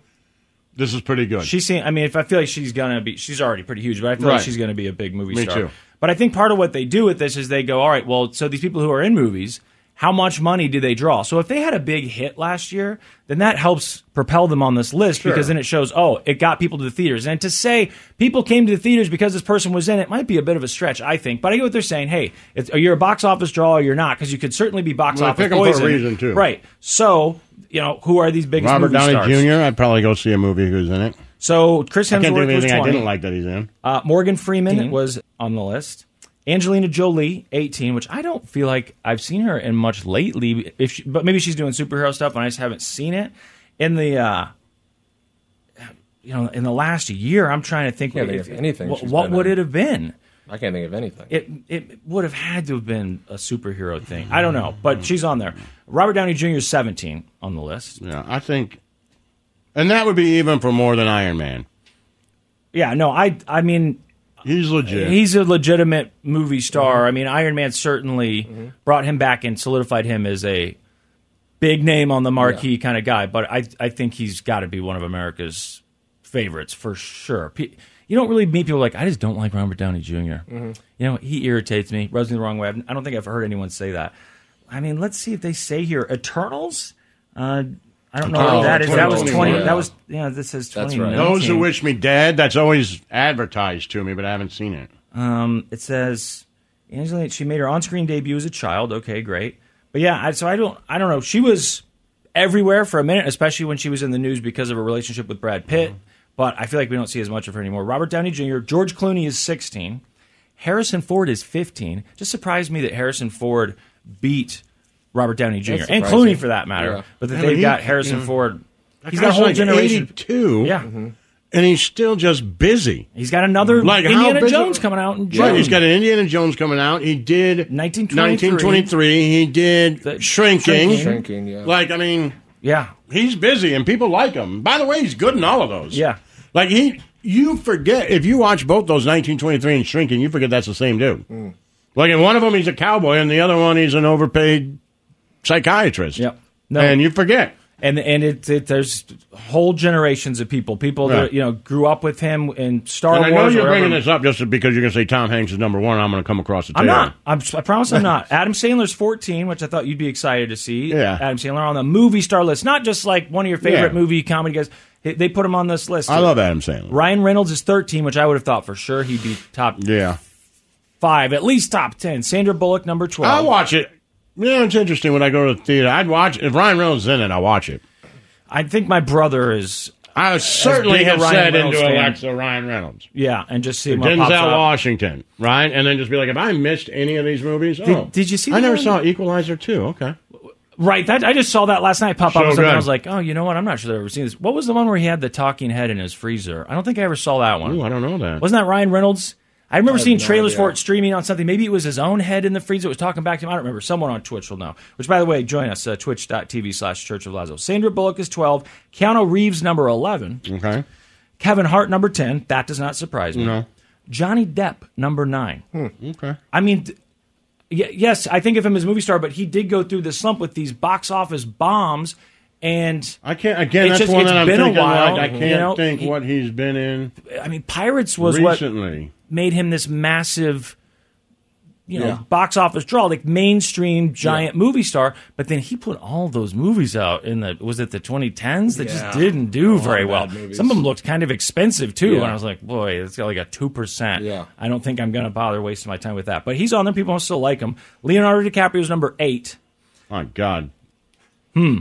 this is pretty good. She seems. I mean, if I feel like she's gonna be, she's already pretty huge, but I feel like she's gonna be a big movie Me star. too. But I think part of what they do with this is they go, all right, well, so these people who are in movies, how much money do they draw? So if they had a big hit last year, then that helps propel them on this list Sure. because then it shows, oh, it got people to the theaters. And to say people came to the theaters because this person was in it might be a bit of a stretch, I think. But I get what they're saying. Hey, it's, you're a box office draw or you're not because you could certainly be box Well, I office pick 'em for a reason, too. Right. So you know who are these biggest Robert Downey stars? Jr., I'd probably go see a movie who's in it. So Chris I can't Hemsworth think of was anything 20. I didn't like that he's in. Uh, Morgan Freeman was on the list. Angelina Jolie, 18, which I don't feel like I've seen her in much lately. If she, but maybe she's doing superhero stuff and I just haven't seen it. In the uh, you know, in the last year, I'm trying to think. Can't think if- of anything What, what would in. it have been? I can't think of anything. It it would have had to have been a superhero thing. I don't know, but she's on there. Robert Downey Jr. is 17 on the list. Yeah, I think, and that would be even for more than Iron Man. Yeah, no, I I mean he's legit. He's a legitimate movie star. I mean, Iron Man certainly brought him back and solidified him as a big name on the marquee kind of guy. But I I think he's got to be one of America's favorites for sure. You don't really meet people like I just don't like Robert Downey junior Mhm. You know, he irritates me, rubs me the wrong way. I don't think I've heard anyone say that. I mean, let's see if they say here Eternals. Uh, I don't know Oh, what that is. That was twenty. yeah. That was yeah. This says twenty. right. Those who wish me dead. That's always advertised to me, but I haven't seen it. Um, it says Angelina. She made her on-screen debut as a child. Okay, great. But yeah, I, so I don't. I don't know. She was everywhere for a minute, especially when she was in the news because of her relationship with Brad Pitt. But I feel like we don't see as much of her anymore. Robert Downey Jr. George Clooney is 16. Harrison Ford is 15. Just surprised me that Harrison Ford beat Robert Downey Jr. And. Clooney for that matter. Yeah. But that Yeah, they've he- got Harrison yeah. Ford. That He's got a whole like generation. 82. Yeah. and he's still just busy. He's got another Like Indiana Jones coming out in June. Right, he's got an Indiana Jones coming out. He did 1923. 1923. He did Shrinking. Shrinking. Shrinking, yeah. Like, I mean, yeah, he's busy and people like him. By the way, he's good in all of those. Yeah. Like he, you forget if you watch both those 1923 and Shrinking, you forget that's the same dude. Mm. Like in one of them, he's a cowboy, and the other one, he's an overpaid psychiatrist. Yep. No. And you forget. and and it, it there's whole generations of people, people that you know grew up with him in Star and I Wars. know you're or bringing this up just because you're going to say Tom Hanks is number one. I'm going to come across the I'm tail. not. I'm, I promise I'm [laughs] not. Adam Sandler's 14, which I thought you'd be excited to see. Yeah. Adam Sandler on the movie star list, not just like one of your favorite Yeah. movie comedy guys. They- put him on this list. I love Adam Sandler. Ryan Reynolds is 13, which I would have thought for sure he'd be top Yeah. five, at least top 10. Sandra Bullock, number 12. I'll watch it. Yeah, it's interesting when I go to the theater. I'd watch if Ryan Reynolds is in it. I'll watch it. I think my brother is. I certainly have Ryan said Reynolds into fan. Alexa Ryan Reynolds. Yeah, and just see him what pops Denzel up. Washington, right? And then just be like, if I missed any of these movies? oh, did you see I never one- saw Equalizer 2. Okay. Right. That I just saw that last night pop So up. something. good. I was like, oh, you know what? I'm not sure I've ever seen this. What was the one where he had the talking head in his freezer? I don't think I ever saw that one. Ooh, I don't know that. Wasn't that Ryan Reynolds? I remember I seeing no trailers idea. for it streaming on something. Maybe it was his own head in the freezer that was talking back to him. I don't remember. Someone on Twitch will know. Which, by the way, join us, uh, twitch.tv slash Church of Lazlo. Sandra Bullock is 12. Keanu Reeves, number 11. Okay. Kevin Hart, number 10. That does not surprise me. No. Johnny Depp, number 9. Okay. I mean, th- yes, I think of him as a movie star, but he did go through the slump with these box office bombs. And I can't. Again, that's just- one that I'm been a thinking. while, like, I can't know, think he- what he's been in I mean, Pirates was what recently. Made him this massive, you know, Yeah. box office draw, like mainstream giant movie star. But then he put all those movies out in the was it the 2010s that Yeah. just didn't do A very well. movies. Some of them looked kind of expensive too, Yeah. and I was like, boy, it's got like a two percent. Yeah. I don't think I'm going to bother wasting my time with that. But he's on there. People still like him. Leonardo DiCaprio's number eight. My God. Hmm.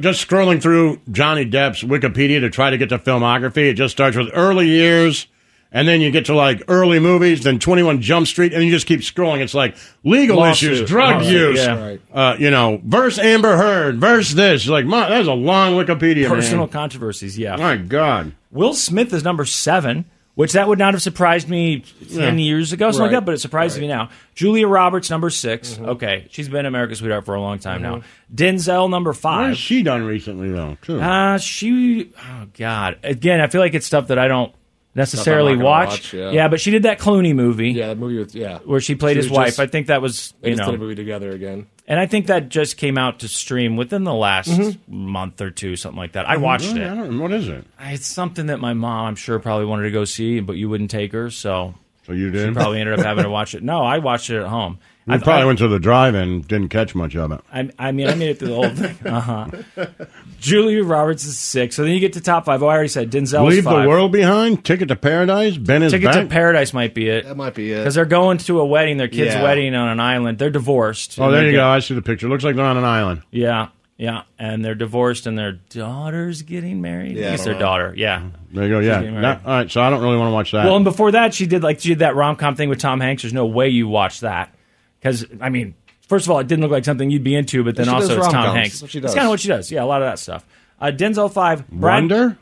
Just scrolling through Johnny Depp's Wikipedia to try to get to filmography, it just starts with early years And then you get to like early movies, then 21 Jump Street, and you just keep scrolling. It's like legal Lawsuit. issues, drug Lawsuit, use, yeah. Right. uh, you know, verse Amber Heard, verse this. Like, my, that's a long Wikipedia, Personal man. controversies, yeah. My God. Will Smith is number seven, which that would not have surprised me ten Yeah. years ago, something like Right. that, but it surprises me now. Julia Roberts, number 6 Mm-hmm. Okay, she's been America's sweetheart for a long time now. Denzel, number five. What five. has she done recently, though, too? Uh, she, oh God. Again, I feel like it's stuff that I don't necessarily Stuff I'm not watch. gonna watch, yeah. but she did that Clooney movie Yeah, that movie with yeah, where she played She his was wife. just- I think that was, They you just did a know, movie together again. and I think that just came out to stream within the last mm-hmm. month or two, something like that. I watched Really? it. I don't, what is it? It's something that my mom, I'm sure, probably wanted to go see, but you wouldn't take her, so So you she did? probably ended up having to watch it. No, I watched it at home. You I probably I, went to the drive-in, didn't catch much of it. I, I mean, I made it through the whole thing. [laughs] Uh huh. Julia Roberts is six. So then you get to top five. Oh, I already said Denzel. Leave five. the world behind. Ticket to Paradise. Ben is Ticket back. to Paradise might be it. That might be it. Because they're going to a wedding, their kid's Yeah. wedding on an island. They're divorced. oh, there you get- go. I see the picture. Looks like they're on an island. Yeah, yeah. And they're divorced, and their daughter's getting married. Yeah, I I guess their know. daughter. Yeah. There you go. Yeah. getting married. That- all right. So I don't really want to watch that. Well, and before that, she did like she did that rom com thing with Tom Hanks. There's no way you watch that because I mean, first of all, it didn't look like something you'd be into, but then She also does it's Tom rom-coms. Hanks. That's what she It's does. kind of what she does. Yeah, a lot of that stuff. Uh, Denzel five. Brad, Wonder.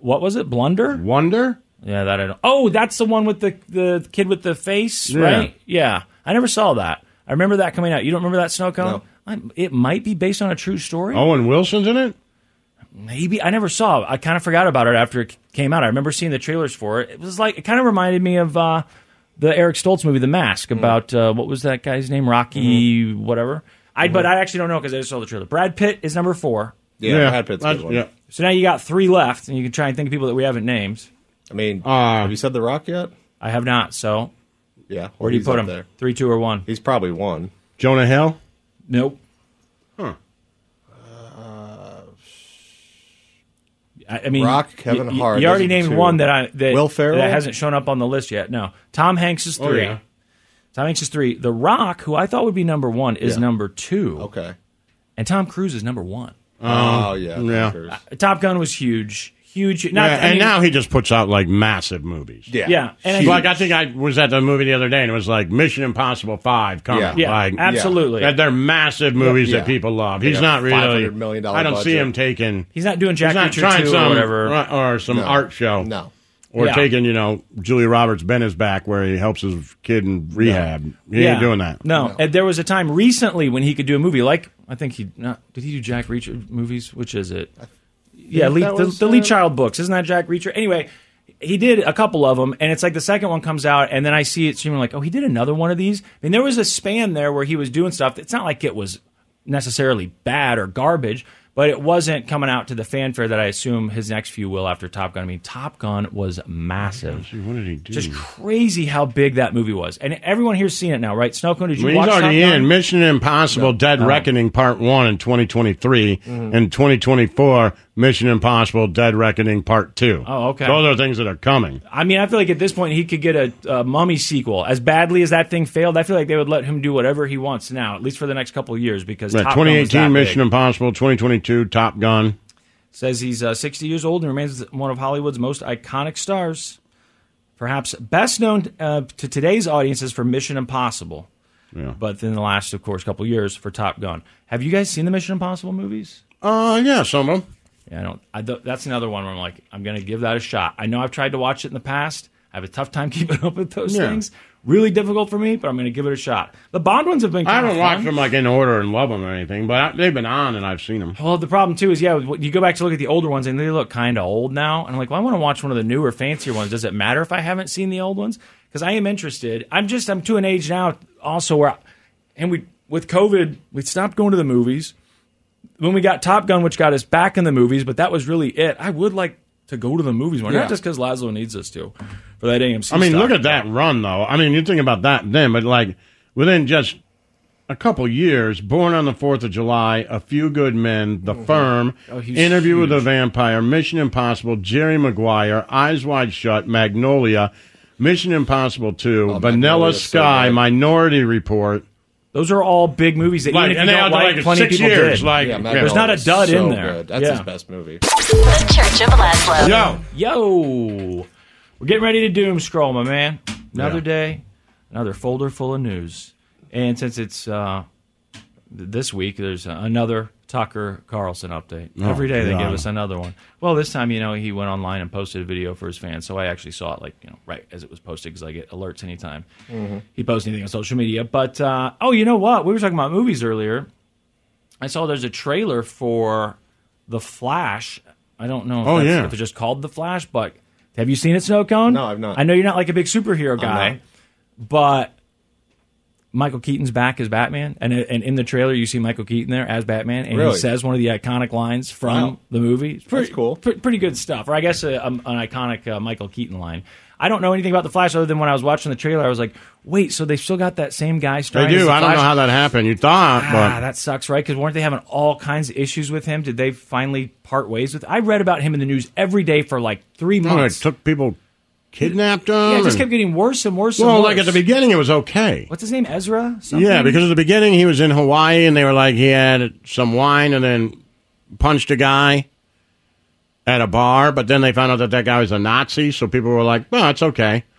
What was it? Blunder. Wonder. Yeah, that I don't. Oh, that's the one with the the kid with the face, Yeah. right? Yeah, I never saw that. I remember that coming out. You don't remember that snow cone? I, it might be based on a true story. Owen Wilson's in it. Maybe I never saw. it. I kind of forgot about it after it came out. I remember seeing the trailers for it. It was like it kind of reminded me of uh, the Eric Stoltz movie, The Mask, about uh, what was that guy's name? Rocky, whatever. I but I actually don't know because I just saw the trailer. Brad Pitt is number four. Yeah, Brad Pitt's a good one. yeah. So now you got three left, and you can try and think of people that we haven't named. I mean, Uh, have you said The Rock yet? I have not. So Yeah. where do you he's put up him? There. Three, two, or one? He's probably one. Jonah Hill. Nope. I, I mean, Rock, Kevin y- y- Hart, You already those are the named two. one that I that, Will Ferrell? that hasn't shown up on the list yet. No, Tom Hanks is Oh, three. yeah. Tom Hanks is three. The Rock, who I thought would be number one, is Yeah. number two. Okay. And Tom Cruise is number one. oh yeah. Um, yeah. Cruise. Uh, Top Gun was huge, huge. Not, yeah, I and mean, now he just puts out like massive movies. Yeah. yeah, and I, like I think I was at the movie the other day, and it was like Mission Impossible Five coming. Yeah. yeah, like, absolutely. that they're massive movies Yeah. that people love. He's Yeah, not really. million dollar. I don't see him taking. He's not doing Jack he's not Reacher trying two some or whatever. or some No. art show. No. Or Yeah. taking, you know, Julia Roberts Ben is back where he helps his kid in rehab. He yeah. ain't doing that. No. And there was a time recently when he could do a movie like I think he not did he do Jack Reacher movies? Which is it? Yeah, that the, was, the Lee uh, Child books. Isn't that Jack Reacher? Anyway, he did a couple of them, and it's like the second one comes out, and then I see it streaming like, oh, he did another one of these. I mean, there was a span there where he was doing stuff. It's not like it was necessarily bad or garbage, but it wasn't coming out to the fanfare that I assume his next few will after Top Gun. I mean, Top Gun was massive. See, what did he do? Just crazy how big that movie was, and everyone here's seen it now, right? Snowcone, did you mean, watch he's already Top Gun? in Mission Impossible: Dead Reckoning Part One in 2023, Mm-hmm. and 2024 Mission Impossible: Dead Reckoning Part Two. Oh, okay. Those are things that are coming. I mean, I feel like at this point he could get a, a Mummy sequel. As badly as that thing failed, I feel like they would let him do whatever he wants now, at least for the next couple of years, because Right, Top Gun was 2018 that Mission big. Impossible, 2022 Top Gun. says he's uh, 60 years old and remains one of Hollywood's most iconic stars. Perhaps best known uh, to today's audiences for Mission Impossible, Yeah. but in the last, of course, couple of years for Top Gun. Have you guys seen the Mission Impossible movies? Uh, yeah, some of them. Yeah, I don't. I don't that's another one where I'm like, I'm going to give that a shot. I know I've tried to watch it in the past. I have a tough time [laughs] keeping up with those Yeah. things. Really difficult for me, but I'm going to give it a shot. The Bond ones have been. I haven't of watched them like in order and love them or anything, but I, they've been on and I've seen them. Well, the problem too is, yeah, you go back to look at the older ones and they look kind of old now. And I'm like, well, I want to watch one of the newer, fancier ones. Does it matter if I haven't seen the old ones? Because I am interested. I'm just, I'm to an age now also where, and we, with COVID, we stopped going to the movies. When we got Top Gun, which got us back in the movies, but that was really it. I would like to go to the movies more, Yeah. not just because Lazlo needs us to for that AMC. I mean, stock. look at that run, though. I mean, you think about that then, but like within just a couple years, Born on the Fourth of July, A Few Good Men, The mm-hmm. Firm, Oh, Interview with a. Vampire, Mission Impossible, Jerry Maguire, Eyes Wide Shut, Magnolia, Mission Impossible Two, Oh, Vanilla so Sky, good. Minority Report. Those are all big movies that Like, even if and you they don't had, like, like, plenty of six people years, did. like- Yeah, Yeah. There's not a dud so in there. Good. That's Yeah. his best movie. The Church of Lazlo. Yo, Yo. We're getting ready to doom scroll, my man. Another Yeah. day, another folder full of news. And since it's uh, th- this week, there's another Tucker Carlson update. Oh, Every day they give us another one. Well, this time, you know, he went online and posted a video for his fans, so I actually saw it like you know right as it was posted because I get alerts anytime Mhm. he posts anything on social media. But uh, oh, you know what? We were talking about movies earlier. I saw there's a trailer for The Flash. I don't know if, Oh, that's, yeah. if it's just called The Flash, but have you seen it, Snow Cone? No, I've not. I know you're not like a big superhero guy, but Michael Keaton's back as Batman, and and in the trailer you see Michael Keaton there as Batman, and Really? he says one of the iconic lines from Wow. the movie. It's pretty, That's cool. pre- pretty good stuff, or I guess a, um, an iconic uh, Michael Keaton line. I don't know anything about the Flash other than when I was watching the trailer, I was like, "Wait, so they still got that same guy?" They starring do. the I don't know how that happened. You thought, Ah, but that sucks, right? Because weren't they having all kinds of issues with him? Did they finally part ways with? I read about him in the news every day for like three no, it months. took people kidnapped him. yeah, it just and- kept getting worse and worse. well, and like at the beginning, it was okay. What's his name? Ezra. Something? Yeah, because at the beginning he was in Hawaii and they were like he had some wine and then punched a guy at a bar, but then they found out that that guy was a Nazi, so people were like, "Oh, it's okay." [laughs]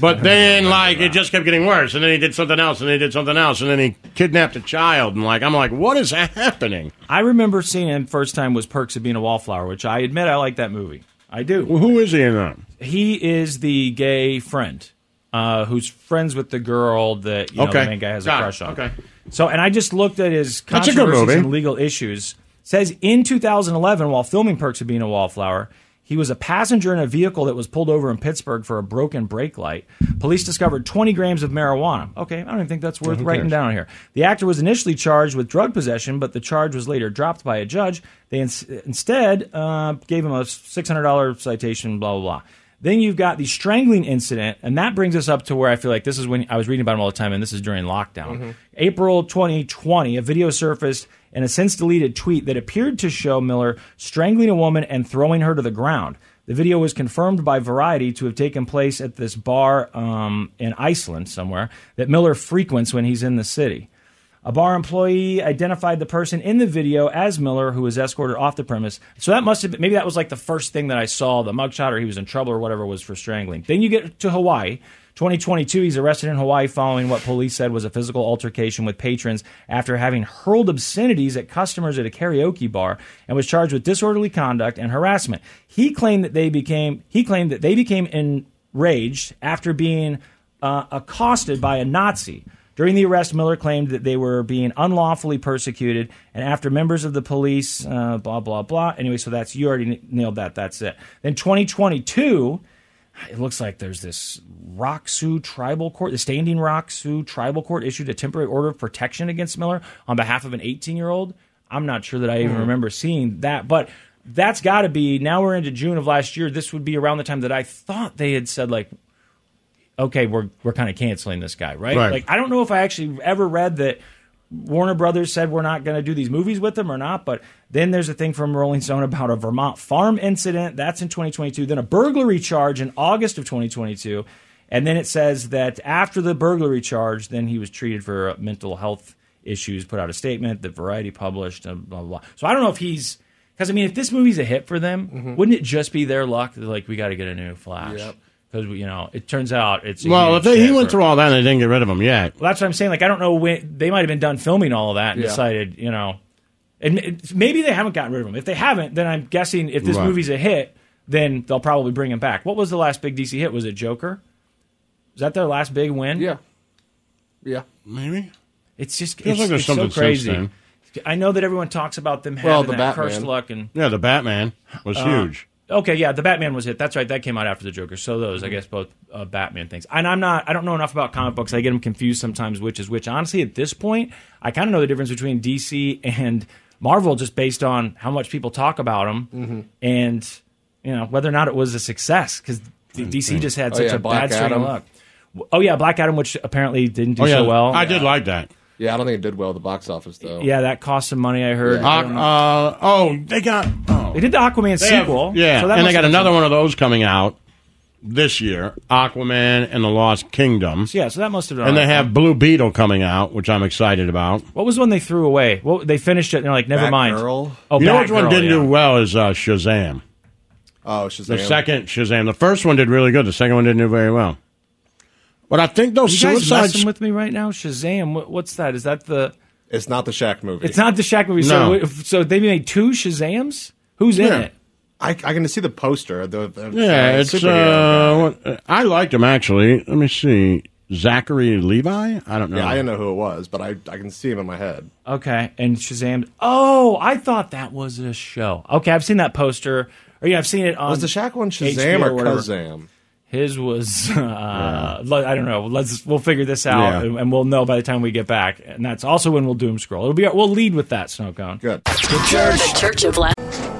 But then, like, it just kept getting worse, and then he did something else, and then he did something else, and then he kidnapped a child, and like, I'm like, what is [laughs] happening? I remember seeing him first time was Perks of Being a Wallflower, which I admit I like that movie. I do. Well, who is he in that? He is the gay friend uh, who's friends with the girl that you know, Okay. the main guy has Got a it. crush on. Okay. So, and I just looked at his That's a good controversies movie. and legal issues. Says in 2011, while filming Perks of Being a Wallflower, he was a passenger in a vehicle that was pulled over in Pittsburgh for a broken brake light. Police discovered 20 grams of marijuana. Okay, I don't even think that's worth who writing cares? down here. The actor was initially charged with drug possession, but the charge was later dropped by a judge. They ins- instead uh, gave him a $600 citation, blah, blah, blah. Then you've got the strangling incident, and that brings us up to where I feel like this is when I was reading about him all the time, and this is during lockdown. April 2020, a video surfaced in a since deleted tweet that appeared to show Miller strangling a woman and throwing her to the ground. The video was confirmed by Variety to have taken place at this bar um, in Iceland somewhere that Miller frequents when he's in the city. A bar employee identified the person in the video as Miller, who was escorted off the premise. So that must have been, maybe that was like the first thing that I saw, the mugshot, or he was in trouble or whatever was for strangling. Then you get to Hawaii. 2022, he's arrested in Hawaii following what police said was a physical altercation with patrons after having hurled obscenities at customers at a karaoke bar and was charged with disorderly conduct and harassment. He claimed that they became he claimed that they became enraged after being uh, accosted by a Nazi. During the arrest, Miller claimed that they were being unlawfully persecuted, and after members of the police, uh, blah blah blah. Anyway, so that's you already nailed that. That's it. Then 2022, it looks like there's this Rock Sioux Tribal Court, the Standing Rock Sioux Tribal Court issued a temporary order of protection against Miller on behalf of an 18 year old. I'm not sure that I even Hmm. remember seeing that, but that's got to be now we're into June of last year. This would be around the time that I thought they had said like okay, we're we're kind of canceling this guy, right? Right. Like I don't know if I actually ever read that Warner Brothers said we're not going to do these movies with him or not, but then there's a thing from Rolling Stone about a Vermont farm incident that's in 2022, then a burglary charge in August of 2022, and then it says that after the burglary charge, then he was treated for uh, mental health issues, put out a statement that Variety published, and blah blah. blah. So I don't know if he's because I mean, if this movie's a hit for them, wouldn't it just be their luck? Like, we got to get a new Flash. Yep. Because you know, it turns out it's a Well, if they, he went through all that and they didn't get rid of him yet. well, that's what I'm saying. Like, I don't know when they might have been done filming all of that and Yeah. decided, you know, and it- maybe they haven't gotten rid of him. If they haven't, then I'm guessing if this Right. movie's a hit, then they'll probably bring him back. What was the last big DC hit? Was it Joker? Was that their last big win? Yeah. Yeah. Maybe. It's just Feels it's, like there's it's so something since crazy. then. I know that everyone talks about them Well, the that Batman. cursed luck and Yeah, the Batman was Uh, huge. Okay, yeah, the Batman was hit. That's right. That came out after the Joker. So those, I guess, both uh, Batman things. And I'm not. I don't know enough about comic books. I get them confused sometimes. Which is which? Honestly, at this point, I kind of know the difference between DC and Marvel just based on how much people talk about them Mm-hmm. and you know whether or not it was a success because DC just had Oh, such yeah, a Black bad string of luck. Oh yeah, Black Adam, which apparently didn't do Oh, yeah. so well. I did like that. Yeah, I don't think it did well at the box office though. yeah, that cost some money. I heard. I Uh, don't uh, oh, they got. Oh. They did the Aquaman They have- sequel. yeah, so that and must they got have been another one of those coming out this year Aquaman and the Lost Kingdom. Yeah, so that must have been. And they alright. have Blue Beetle coming out, which I'm excited about. What was the one they threw away? Well, they finished it and they're like, never mind. Batgirl? Oh, you know which one Batgirl, didn't yeah. do well is uh, Shazam. Oh, Shazam. The second Shazam. The first one did really good. The second one didn't do very well. But I think those you guys Suicide messing with me right now? Shazam. What, what's that? Is that the? It's not the Shaq movie. It's not the Shaq movie. No. So, so they made two Shazams. Who's in it? I, I can see the poster. The, the Yeah, uh, it's uh, what- I liked him actually. Let me see, Zachary Levi. I don't know. Yeah, I didn't know who it was, but I, I can see him in my head. Okay, and Shazam. Oh, I thought that was a show. Okay, I've seen that poster. Or yeah, I've seen it on. Was the Shaq one Shazam HBO or whatever. Kazam? His was. [laughs] Uh, le- I don't know. Let's we'll figure this out, Yeah. and, and we'll know by the time we get back. And that's also when we'll doom scroll. It'll be. We'll lead with that snow cone. Good. The Church of Lazlo.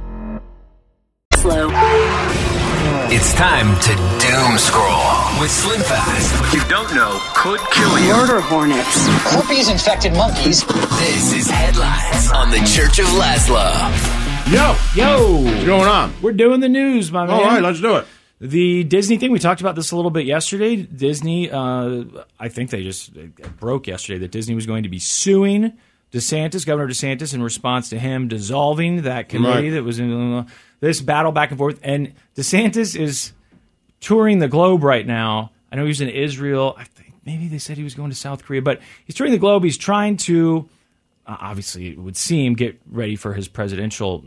It's time to doom scroll with Slim Fast. What you don't know could kill you. Murder hornets. Herpes infected monkeys. This is headlines on the Church of Lazlo. Yo, yo, what's going on? We're doing the news, my man. All right, let's do it. The Disney thing, we talked about this a little bit yesterday. Disney, uh, I think they just it broke yesterday that Disney was going to be suing DeSantis, Governor DeSantis, in response to him dissolving that committee Right. that was in uh, this battle back and forth. And DeSantis is touring the globe right now. I know he was in Israel. I think maybe they said he was going to South Korea, but he's touring the globe. He's trying to, uh, obviously, it would seem, get ready for his presidential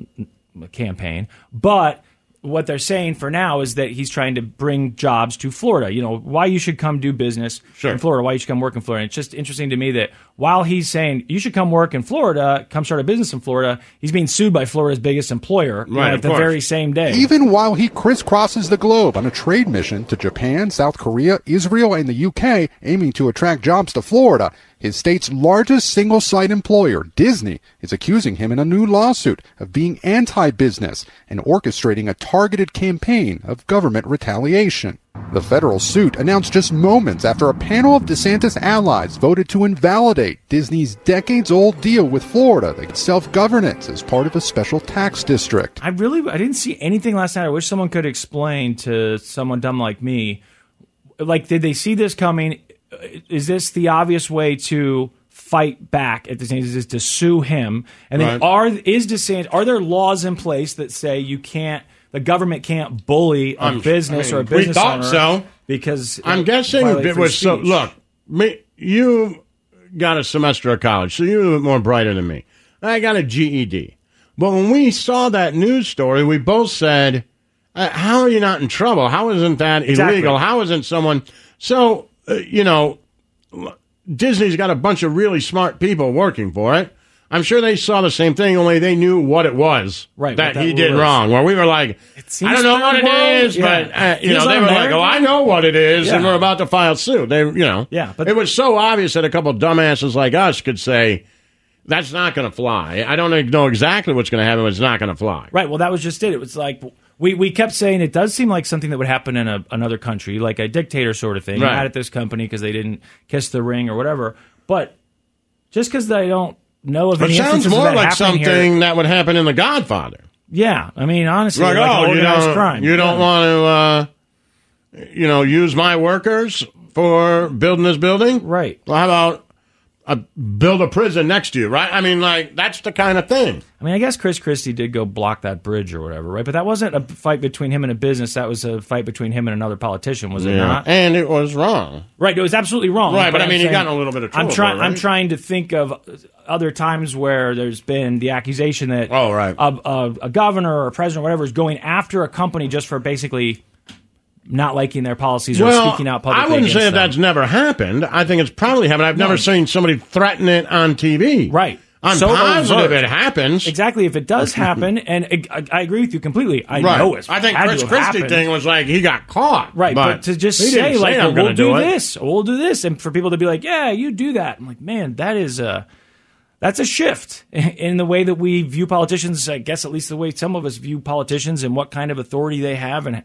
campaign. But what they're saying for now is that he's trying to bring jobs to Florida. You know, why you should come do business in Florida, why you should come work in Florida. And it's just interesting to me that while he's saying you should come work in Florida, come start a business in Florida, he's being sued by Florida's biggest employer you know, Right, at the course. very same day. Even while he crisscrosses the globe on a trade mission to Japan, South Korea, Israel, and the UK, aiming to attract jobs to Florida, his state's largest single site employer, Disney, is accusing him in a new lawsuit of being anti business and orchestrating a targeted campaign of government retaliation. The federal suit announced just moments after a panel of DeSantis allies voted to invalidate Disney's decades old deal with Florida that self governance as part of a special tax district. I really I didn't see anything last night. I wish someone could explain to someone dumb like me. Like, did they see this coming? Is this the obvious way to fight back at DeSantis? Is to sue him? And then Right. are is DeSantis? Are there laws in place that say you can't? The government can't bully a I'm- business I or a mean, we business thought one so. because I'm guessing it was so. Look, me, you got a semester of college, so you're a more brighter than me. I got a GED. But when we saw that news story, we both said, uh, "How are you not in trouble? How isn't that Exactly. illegal? How isn't someone?" So uh, you know, Disney's got a bunch of really smart people working for it. I'm sure they saw the same thing, only they knew what it was Right, that, that he did was. wrong. Where we were like, I don't know what it world. is, Yeah. but uh, you know, they were like, "Oh, I know what it is," and we're about to file suit. They, you know, Yeah, but- it was so obvious that a couple dumbasses like us could say, "That's not going to fly." I don't know exactly what's going to happen, but it's not going to fly. Right. Well, that was just it. It was like we, we kept saying it does seem like something that would happen in a, another country, like a dictator sort of thing. Right. Mad at this company because they didn't kiss the ring or whatever. But just because they don't know of It any sounds more like something here- that would happen in The Godfather. yeah. I mean, honestly, like, like, oh, you don't, crime. you don't Yeah. want to, uh, you know, use my workers for building this building, right? Well, how about uh, build a prison next to you, right? I mean, like that's the kind of thing. I mean, I guess Chris Christie did go block that bridge or whatever, right? But that wasn't a fight between him and a business. That was a fight between him and another politician, was it Yeah. not? And it was wrong. Right, it was absolutely wrong. Right, but I I'm mean, he saying- got in a little bit of trouble I'm trying. it, I'm trying to think of other times where there's been the accusation that oh right, a, a, a governor or a president or whatever is going after a company just for basically not liking their policies or speaking out publicly. I wouldn't say that that's never happened. I think it's probably happened. I've never seen somebody threaten it on TV. Right. I'm So positive it happens. Exactly. If it does [laughs] happen, and I, I agree with you completely. I right. know it's. I think Chris Christie happened. thing was like he got caught. Right, but, to just say like, we'll do, it. this, we'll do this, and for people to be like, yeah, you do that. I'm like, man, that is a that's a shift [laughs] in the way that we view politicians. I guess at least the way some of us view politicians and what kind of authority they have and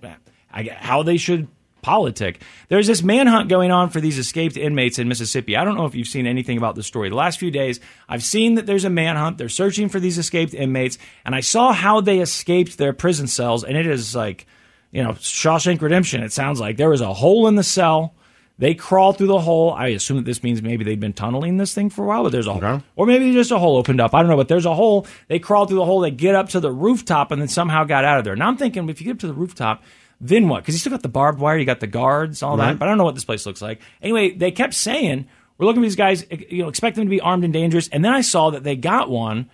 I- how they should politic. There's this manhunt going on for these escaped inmates in Mississippi. I don't know if you've seen anything about the story. The last few days, I've seen that there's a manhunt. They're searching for these escaped inmates, and I saw how they escaped their prison cells, and it is like, you know, Shawshank Redemption. It sounds like there was a hole in the cell. They crawled through the hole. I assume that this means maybe they've been tunneling this thing for a while, but there's a hole. Or maybe just a hole opened up. I don't know, but there's a hole. They crawled through the hole. They get up to the rooftop and then somehow got out of there. Now I'm thinking, if you get up to the rooftop, then what? Because you still got the barbed wire, you got the guards, all Right. that. But I don't know what this place looks like. Anyway, they kept saying, we're looking for these guys, you know, expect them to be armed and dangerous. And then I saw that they got one,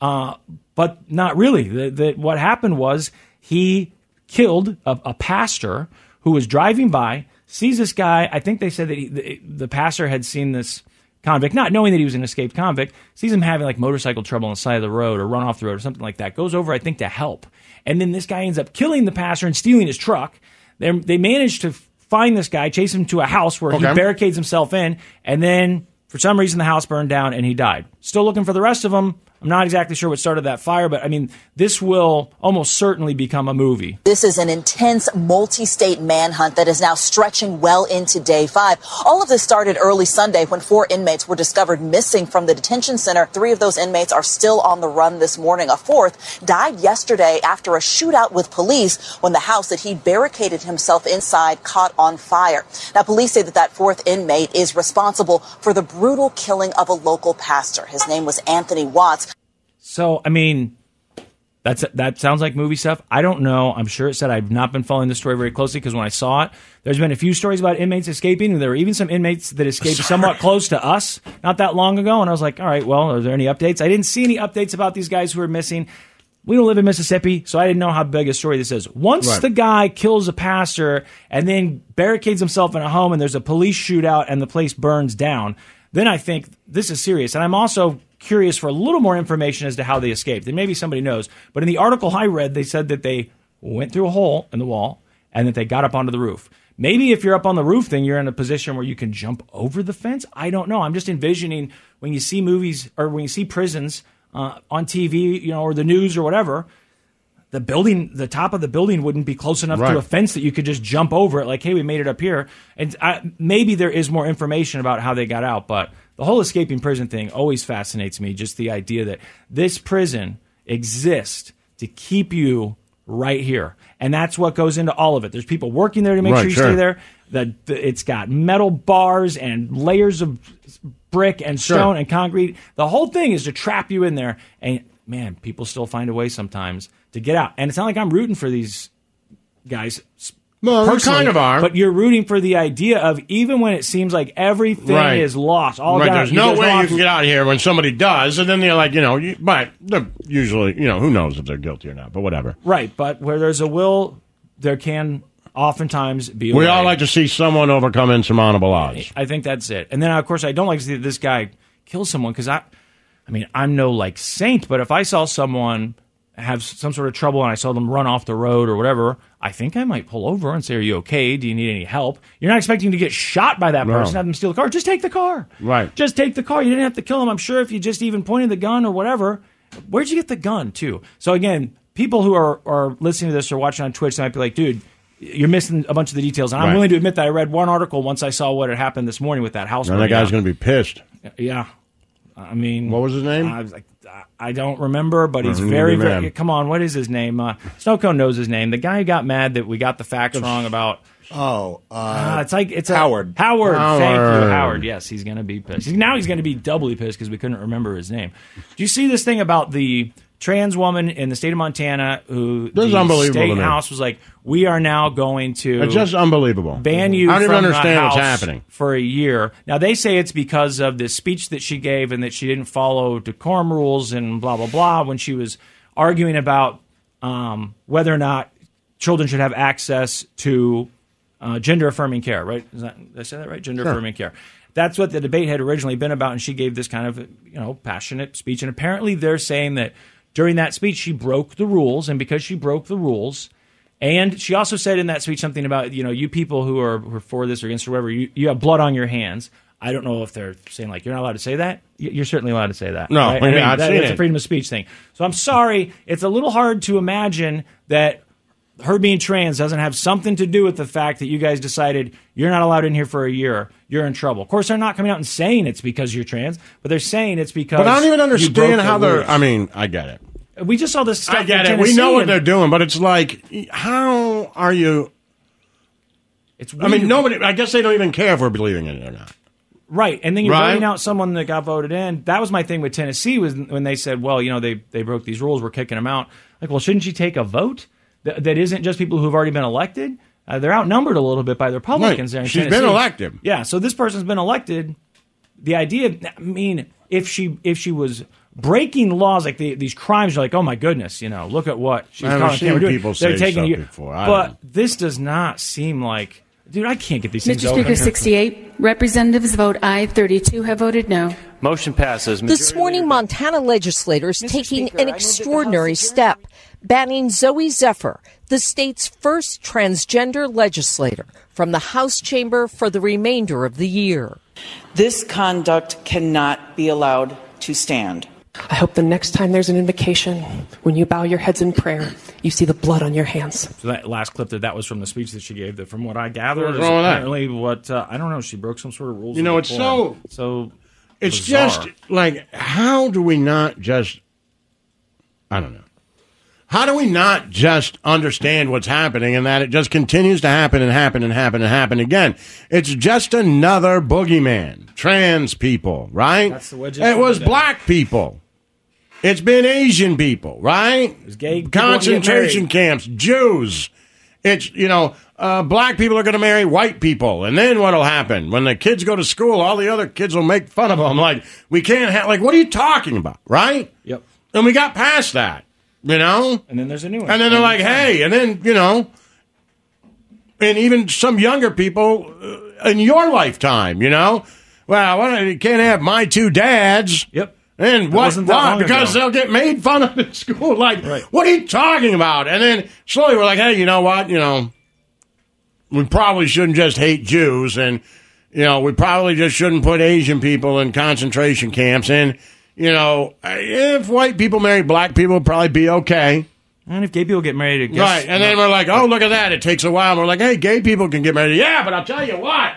uh, but not really. The, the, what happened was he killed a, a pastor who was driving by, sees this guy. I think they said that he, the, the pastor had seen this convict, not knowing that he was an escaped convict, sees him having like motorcycle trouble on the side of the road or run off the road or something like that, goes over, I think, to help. And then this guy ends up killing the pastor and stealing his truck. They they manage to find this guy, chase him to a house where he barricades himself in, and then for some reason the house burned down and he died. Still looking for the rest of them. I'm not exactly sure what started that fire, but I mean, this will almost certainly become a movie. This is an intense multi state manhunt that is now stretching well into day five. All of this started early Sunday when four inmates were discovered missing from the detention center. Three of those inmates are still on the run this morning. A fourth died yesterday after a shootout with police when the house that he barricaded himself inside caught on fire. Now, police say that that fourth inmate is responsible for the brutal killing of a local pastor. His name was Anthony Watts. So, I mean, that's that sounds like movie stuff. I don't know. I'm sure it said I've not been following the story very closely because when I saw it, there's been a few stories about inmates escaping, and there were even some inmates that escaped [laughs] somewhat close to us not that long ago. And I was like, all right, well, are there any updates? I didn't see any updates about these guys who are missing. We don't live in Mississippi, so I didn't know how big a story this is. Once Right. the guy kills a pastor and then barricades himself in a home and there's a police shootout and the place burns down, then I think this is serious. And I'm also curious for a little more information as to how they escaped. And maybe somebody knows. But in the article I read, they said that they went through a hole in the wall and that they got up onto the roof. Maybe if you're up on the roof, then you're in a position where you can jump over the fence. I don't know. I'm just envisioning when you see movies or when you see prisons uh, on TV, you know, or the news or whatever, the building, the top of the building wouldn't be close enough Right. to a fence that you could just jump over it. Like, hey, we made it up here. And I, maybe there is more information about how they got out, but the whole escaping prison thing always fascinates me. Just the idea that this prison exists to keep you right here, and that's what goes into all of it. There's people working there to make Right, sure you sure. stay there. The, the, it's got metal bars and layers of brick and Sure. stone and concrete. The whole thing is to trap you in there. And man, people still find a way sometimes to get out. And it's not like I'm rooting for these guys. Well, you personally, kind of are. But you're rooting for the idea of even when it seems like everything Right. is lost, all right, down, there's no way know you can get out of here when somebody does, and then they're like, you know, you, but they're usually, you know, who knows if they're guilty or not, but whatever. Right, but where there's a will, there can oftentimes be a We way. all like to see someone overcome insurmountable odds. I think that's it. And then, of course, I don't like to see this guy kill someone because I, I mean, I'm no like saint, but if I saw someone have some sort of trouble and I saw them run off the road or whatever, I think I might pull over and say, "Are you okay? Do you need any help?" You're not expecting to get shot by that No. person, have them steal the car. Just take the car. Right. Just take the car. You didn't have to kill him. I'm sure if you just even pointed the gun or whatever. Where'd you get the gun too? So again, people who are are listening to this or watching on Twitch might be like, dude. You're missing a bunch of the details, and I'm willing to admit that I read one article once I saw what had happened this morning with that house. And that guy's going to be pissed. Yeah, I mean, What was his name? I was like, I don't remember, but he's very, very. mad. Come on, what is his name? Uh, Snowcone knows his name. The guy who got mad that we got the facts wrong about. Oh, uh, Ah, it's like it's a- Howard. Howard. Thank you, Howard. Howard. Yes, he's going to be pissed. Now he's going to be doubly pissed because we couldn't remember his name. Do you see this thing about the trans woman in the state of Montana who This is the unbelievable state to me. house was like, we are now going to It's just unbelievable. ban you I don't even from the understand what's house happening. for a year. Now they say it's because of this speech that she gave and that she didn't follow decorum rules and blah blah blah when she was arguing about um, whether or not children should have access to uh, gender affirming care, right? Is that, did I say that right? Gender affirming care. That's what the debate had originally been about, and she gave this kind of you know passionate speech. And apparently, they're saying that during that speech she broke the rules, and because she broke the rules, and she also said in that speech something about you know you people who are, who are for this or against or whatever, you, you have blood on your hands. I don't know if they're saying like you're not allowed to say that. You're certainly allowed to say that. No, right? I mean, I've that- seen that's it. a freedom of speech thing. So I'm sorry, it's a little hard to imagine that her being trans doesn't have something to do with the fact that you guys decided you're not allowed in here for a year. You're in trouble. Of course, they're not coming out and saying it's because you're trans, but they're saying it's because. But I don't even understand how they're. rules. I mean, I get it. we just saw this stuff. I get in it. We know what and- they're doing, but it's like, how are you? It's. I mean, nobody. I guess they don't even care if we're believing it or not. Right, and then you're Right? voting out someone that got voted in. That was my thing with Tennessee was when they said, "Well, you know, they they broke these rules. We're kicking them out." Like, well, shouldn't you take a vote that, that isn't just people who've already been elected? Uh, they're outnumbered a little bit by the Republicans Right. there. In She's been elected. Yeah, so this person's been elected. The idea, I mean, if she if she was breaking laws like the, these crimes, you're like, oh my goodness, you know, look at what she's I've calling seen Cameron doing. people They're say taking stuff you- before. I but don't- this does not seem like, dude, I can't get these things Mr. over. Speaker, 68 representatives vote aye, 32 have voted no. Motion passes. This morning, Montana legislators taking an extraordinary step, banning Zooey Zephyr, the state's first transgender legislator, from the House chamber for the remainder of the year. This conduct cannot be allowed to stand. I hope the next time there's an invocation, when you bow your heads in prayer, you see the blood on your hands. So that last clip that that was from the speech that she gave. That from what I gather, What's is wrong with that? apparently what uh, I don't know. She broke some sort of rules. You know, it's so- so. It's bizarre. just like, how do we not just? I don't know. How do we not just understand what's happening and that it just continues to happen and happen and happen and happen again? It's just another boogeyman. Trans people, right? That's the widget It was black people. It's been Asian people, right? It's gay people Concentration want to get camps, Jews. It's, you know, uh, black people are going to marry white people. And then what'll happen? When the kids go to school, all the other kids will make fun of them. Like, we can't have, like, what are you talking about, right? Yep. And we got past that, you know? And then there's a new one. And then they're like, hey, and then, you know, and even some younger people uh, in your lifetime, you know? Well, you can't have my two dads. Yep. And what? Why? Because ago. they'll get made fun of in [laughs] school. Like, what are you talking about? And then slowly we're like, hey, you know what? You know, we probably shouldn't just hate Jews, and you know, we probably just shouldn't put Asian people in concentration camps. And you know, if white people marry black people, it'd probably be okay. And if gay people get married, guess, Right, and then we're like, oh, look at that. It takes a while. We're like, hey, gay people can get married. Yeah, but I'll tell you what.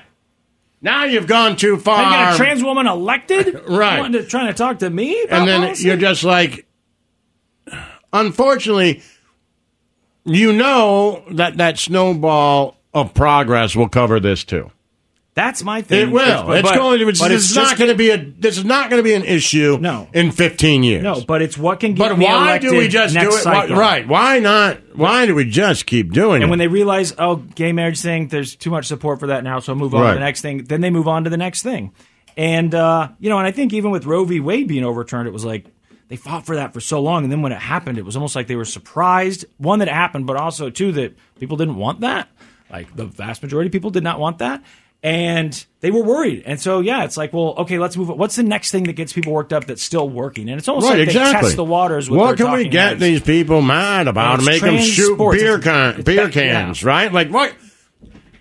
Now you've gone too far. They got a trans woman elected, [laughs] Right. To, trying to talk to me, and then policy? you're just like, unfortunately, you know that that snowball of progress will cover this too. That's my thing. It will. It's- but- going to. It's, it's not going to be a. This is not going to be an issue. No. in 15 years. No, but it's what can get But why do we just do it? Cycle. right? Why not? Why do we just keep doing And it? And when they realize, oh, gay marriage thing, there's too much support for that now, so move on Right. to the next thing. Then they move on to the next thing. And uh, you know, and I think even with Roe v. Wade being overturned, it was like they fought for that for so long, and then when it happened, it was almost like they were surprised. One that it happened, but also two that people didn't want that. Like the vast majority of people did not want that. And they were worried, and so yeah, it's like, well, okay, let's move. on. What's the next thing that gets people worked up that's still working? And it's almost right, like they exactly. test the waters. With what can we get heads. these people mad about? it's Make them shoot beer can, it's beer ba- yeah. cans, right? Like what?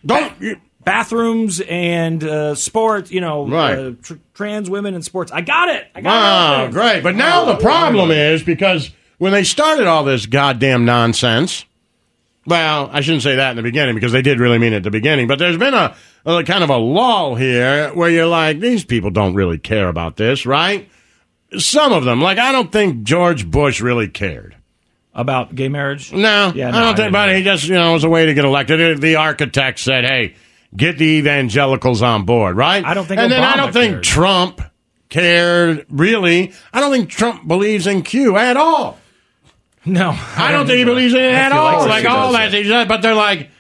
Don't. you- bathrooms and uh, sports, you know, Right. uh, tr- trans women in sports. I got it. I got Oh, it. great. But now the problem is because when they started all this goddamn nonsense, well, I shouldn't say that in the beginning because they did really mean it at the beginning, but there's been a, a kind of a lull here where you're like, these people don't really care about this, right? Some of them. Like, I don't think George Bush really cared. About gay marriage? No, Yeah, I don't I think about it. He just, you know, it was a way to get elected. The architect said, hey, get the evangelicals on board, right? I don't think And then I don't think cared. Trump cared, really. I don't think Trump believes in Q at all. No. I don't think he [laughs] believes in it at feel like all. Like all that. that. He does, But they're like,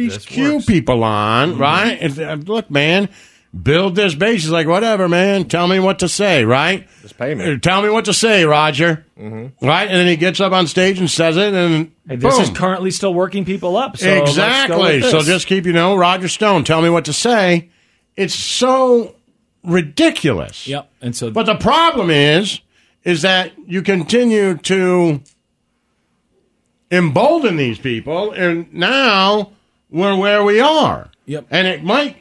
these This Q works. people on, Mm-hmm. right? And, uh, look, man, build this base. He's like, whatever, man. Tell me what to say, right? Just pay me. Uh, Tell me what to say, Roger. Mm-hmm. Right? And then he gets up on stage and says it, and Hey, this is currently still working people up. So exactly. So just keep, you know, Roger Stone. Tell me what to say. It's so ridiculous. Yep. And so, But the problem is, is that you continue to embolden these people, and now we're where we are. Yep. And it might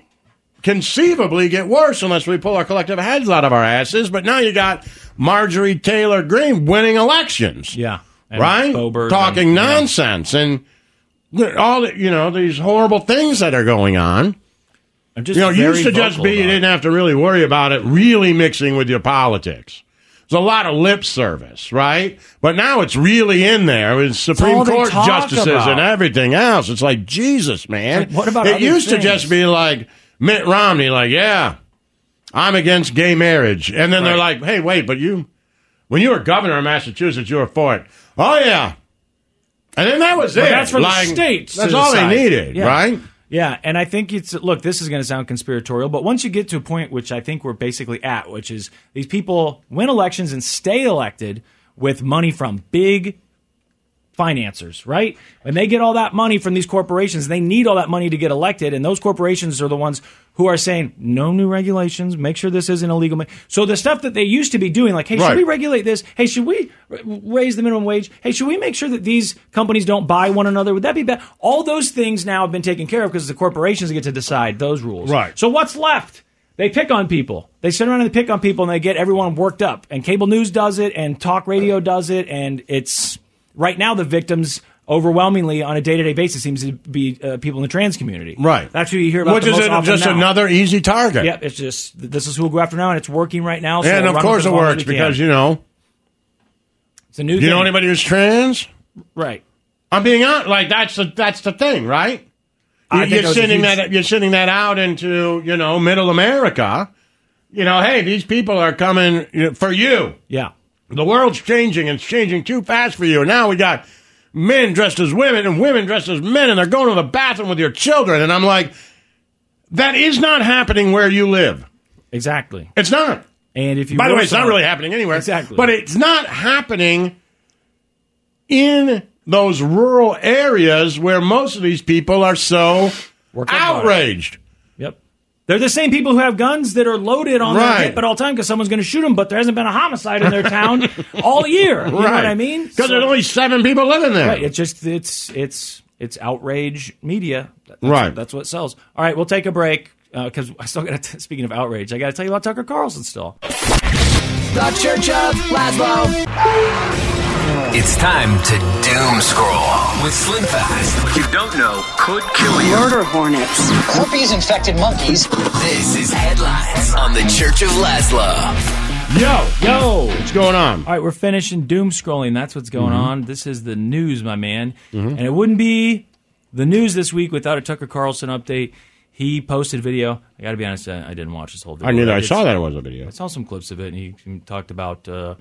conceivably get worse unless we pull our collective heads out of our asses. But now you got Marjorie Taylor Greene winning elections. Yeah. Right? Boebert Talking and- yeah. nonsense and all the, you know these horrible things that are going on. I'm just you know, used to just be you didn't have to really worry about it really mixing with your politics. There's a lot of lip service, right? But now it's really in there with Supreme Court justices about. and everything else. It's like Jesus, man. Like, what about it used to just be like Mitt Romney, like, yeah, I'm against gay marriage, and then they're like, hey, wait, but you, when you were governor of Massachusetts, you were for it. Oh yeah, and then that was it. that's for Like, the states. That's all decide. they needed, Yeah. right? Yeah, and I think it's look. This is going to sound conspiratorial, but once you get to a point which I think we're basically at, which is these people win elections and stay elected with money from big financiers, right? When they get all that money from these corporations, they need all that money to get elected, and those corporations are the ones who are saying no new regulations, make sure this isn't illegal. So the stuff that they used to be doing, like, hey, should we regulate this? Hey, should we raise the minimum wage? Hey, should we make sure that these companies don't buy one another? Would that be bad? All those things now have been taken care of because the corporations get to decide those rules. Right. So what's left? They pick on people. They sit around and they pick on people and they get everyone worked up. And cable news does it and talk radio does it. And it's right now the victims overwhelmingly on a day to day basis seems to be uh, people in the trans community. Right. That's who you hear about. Which the is most a- often just now. another easy target. Yep. It's just this is who we'll go after now, and it's working right now. So and we'll of course it as long as works because you know, it's a new. Thing. You thing. know anybody who's trans? Right. I'm being honest. Like that's the that's the thing, right? I You're, you're that was a sending huge- that you're sending that out into you know middle America. You know, hey, these people are coming for you. Yeah. The world's changing. and It's changing too fast for you. And now we got men dressed as women and women dressed as men, and they're going to the bathroom with your children. And I'm like, that is not happening where you live. Exactly. It's not. And if you By the way, it's not really happening anywhere. Exactly. But it's not happening in those rural areas where most of these people are so Work hard. outraged. Yep. They're the same people who have guns that are loaded on Right. their hip at all time because someone's going to shoot them, but there hasn't been a homicide in their [laughs] town all year. You know what I mean? Because there's only seven people living there. Right. It's just it's it's it's outrage media. That's Right. That's what sells. All right, we'll take a break uh, because I still got to. Speaking of outrage, I got to tell you about Tucker Carlson still. The Church of Lazlo. It's time to doom scroll with Slim Fast. What you don't know could kill you. Murder hornets. Herpes infected monkeys. This is headlines on the Church of Lazlo. Yo, yo, what's going on? All right, we're finishing doom scrolling. That's what's going Mhm. on. This is the news, my man, Mhm. and it wouldn't be the news this week without a Tucker Carlson update. He posted a video. I got to be honest, I, I didn't watch this whole video. I knew that. I did saw see- that it was a video. I saw some clips of it, and he, he talked about uh,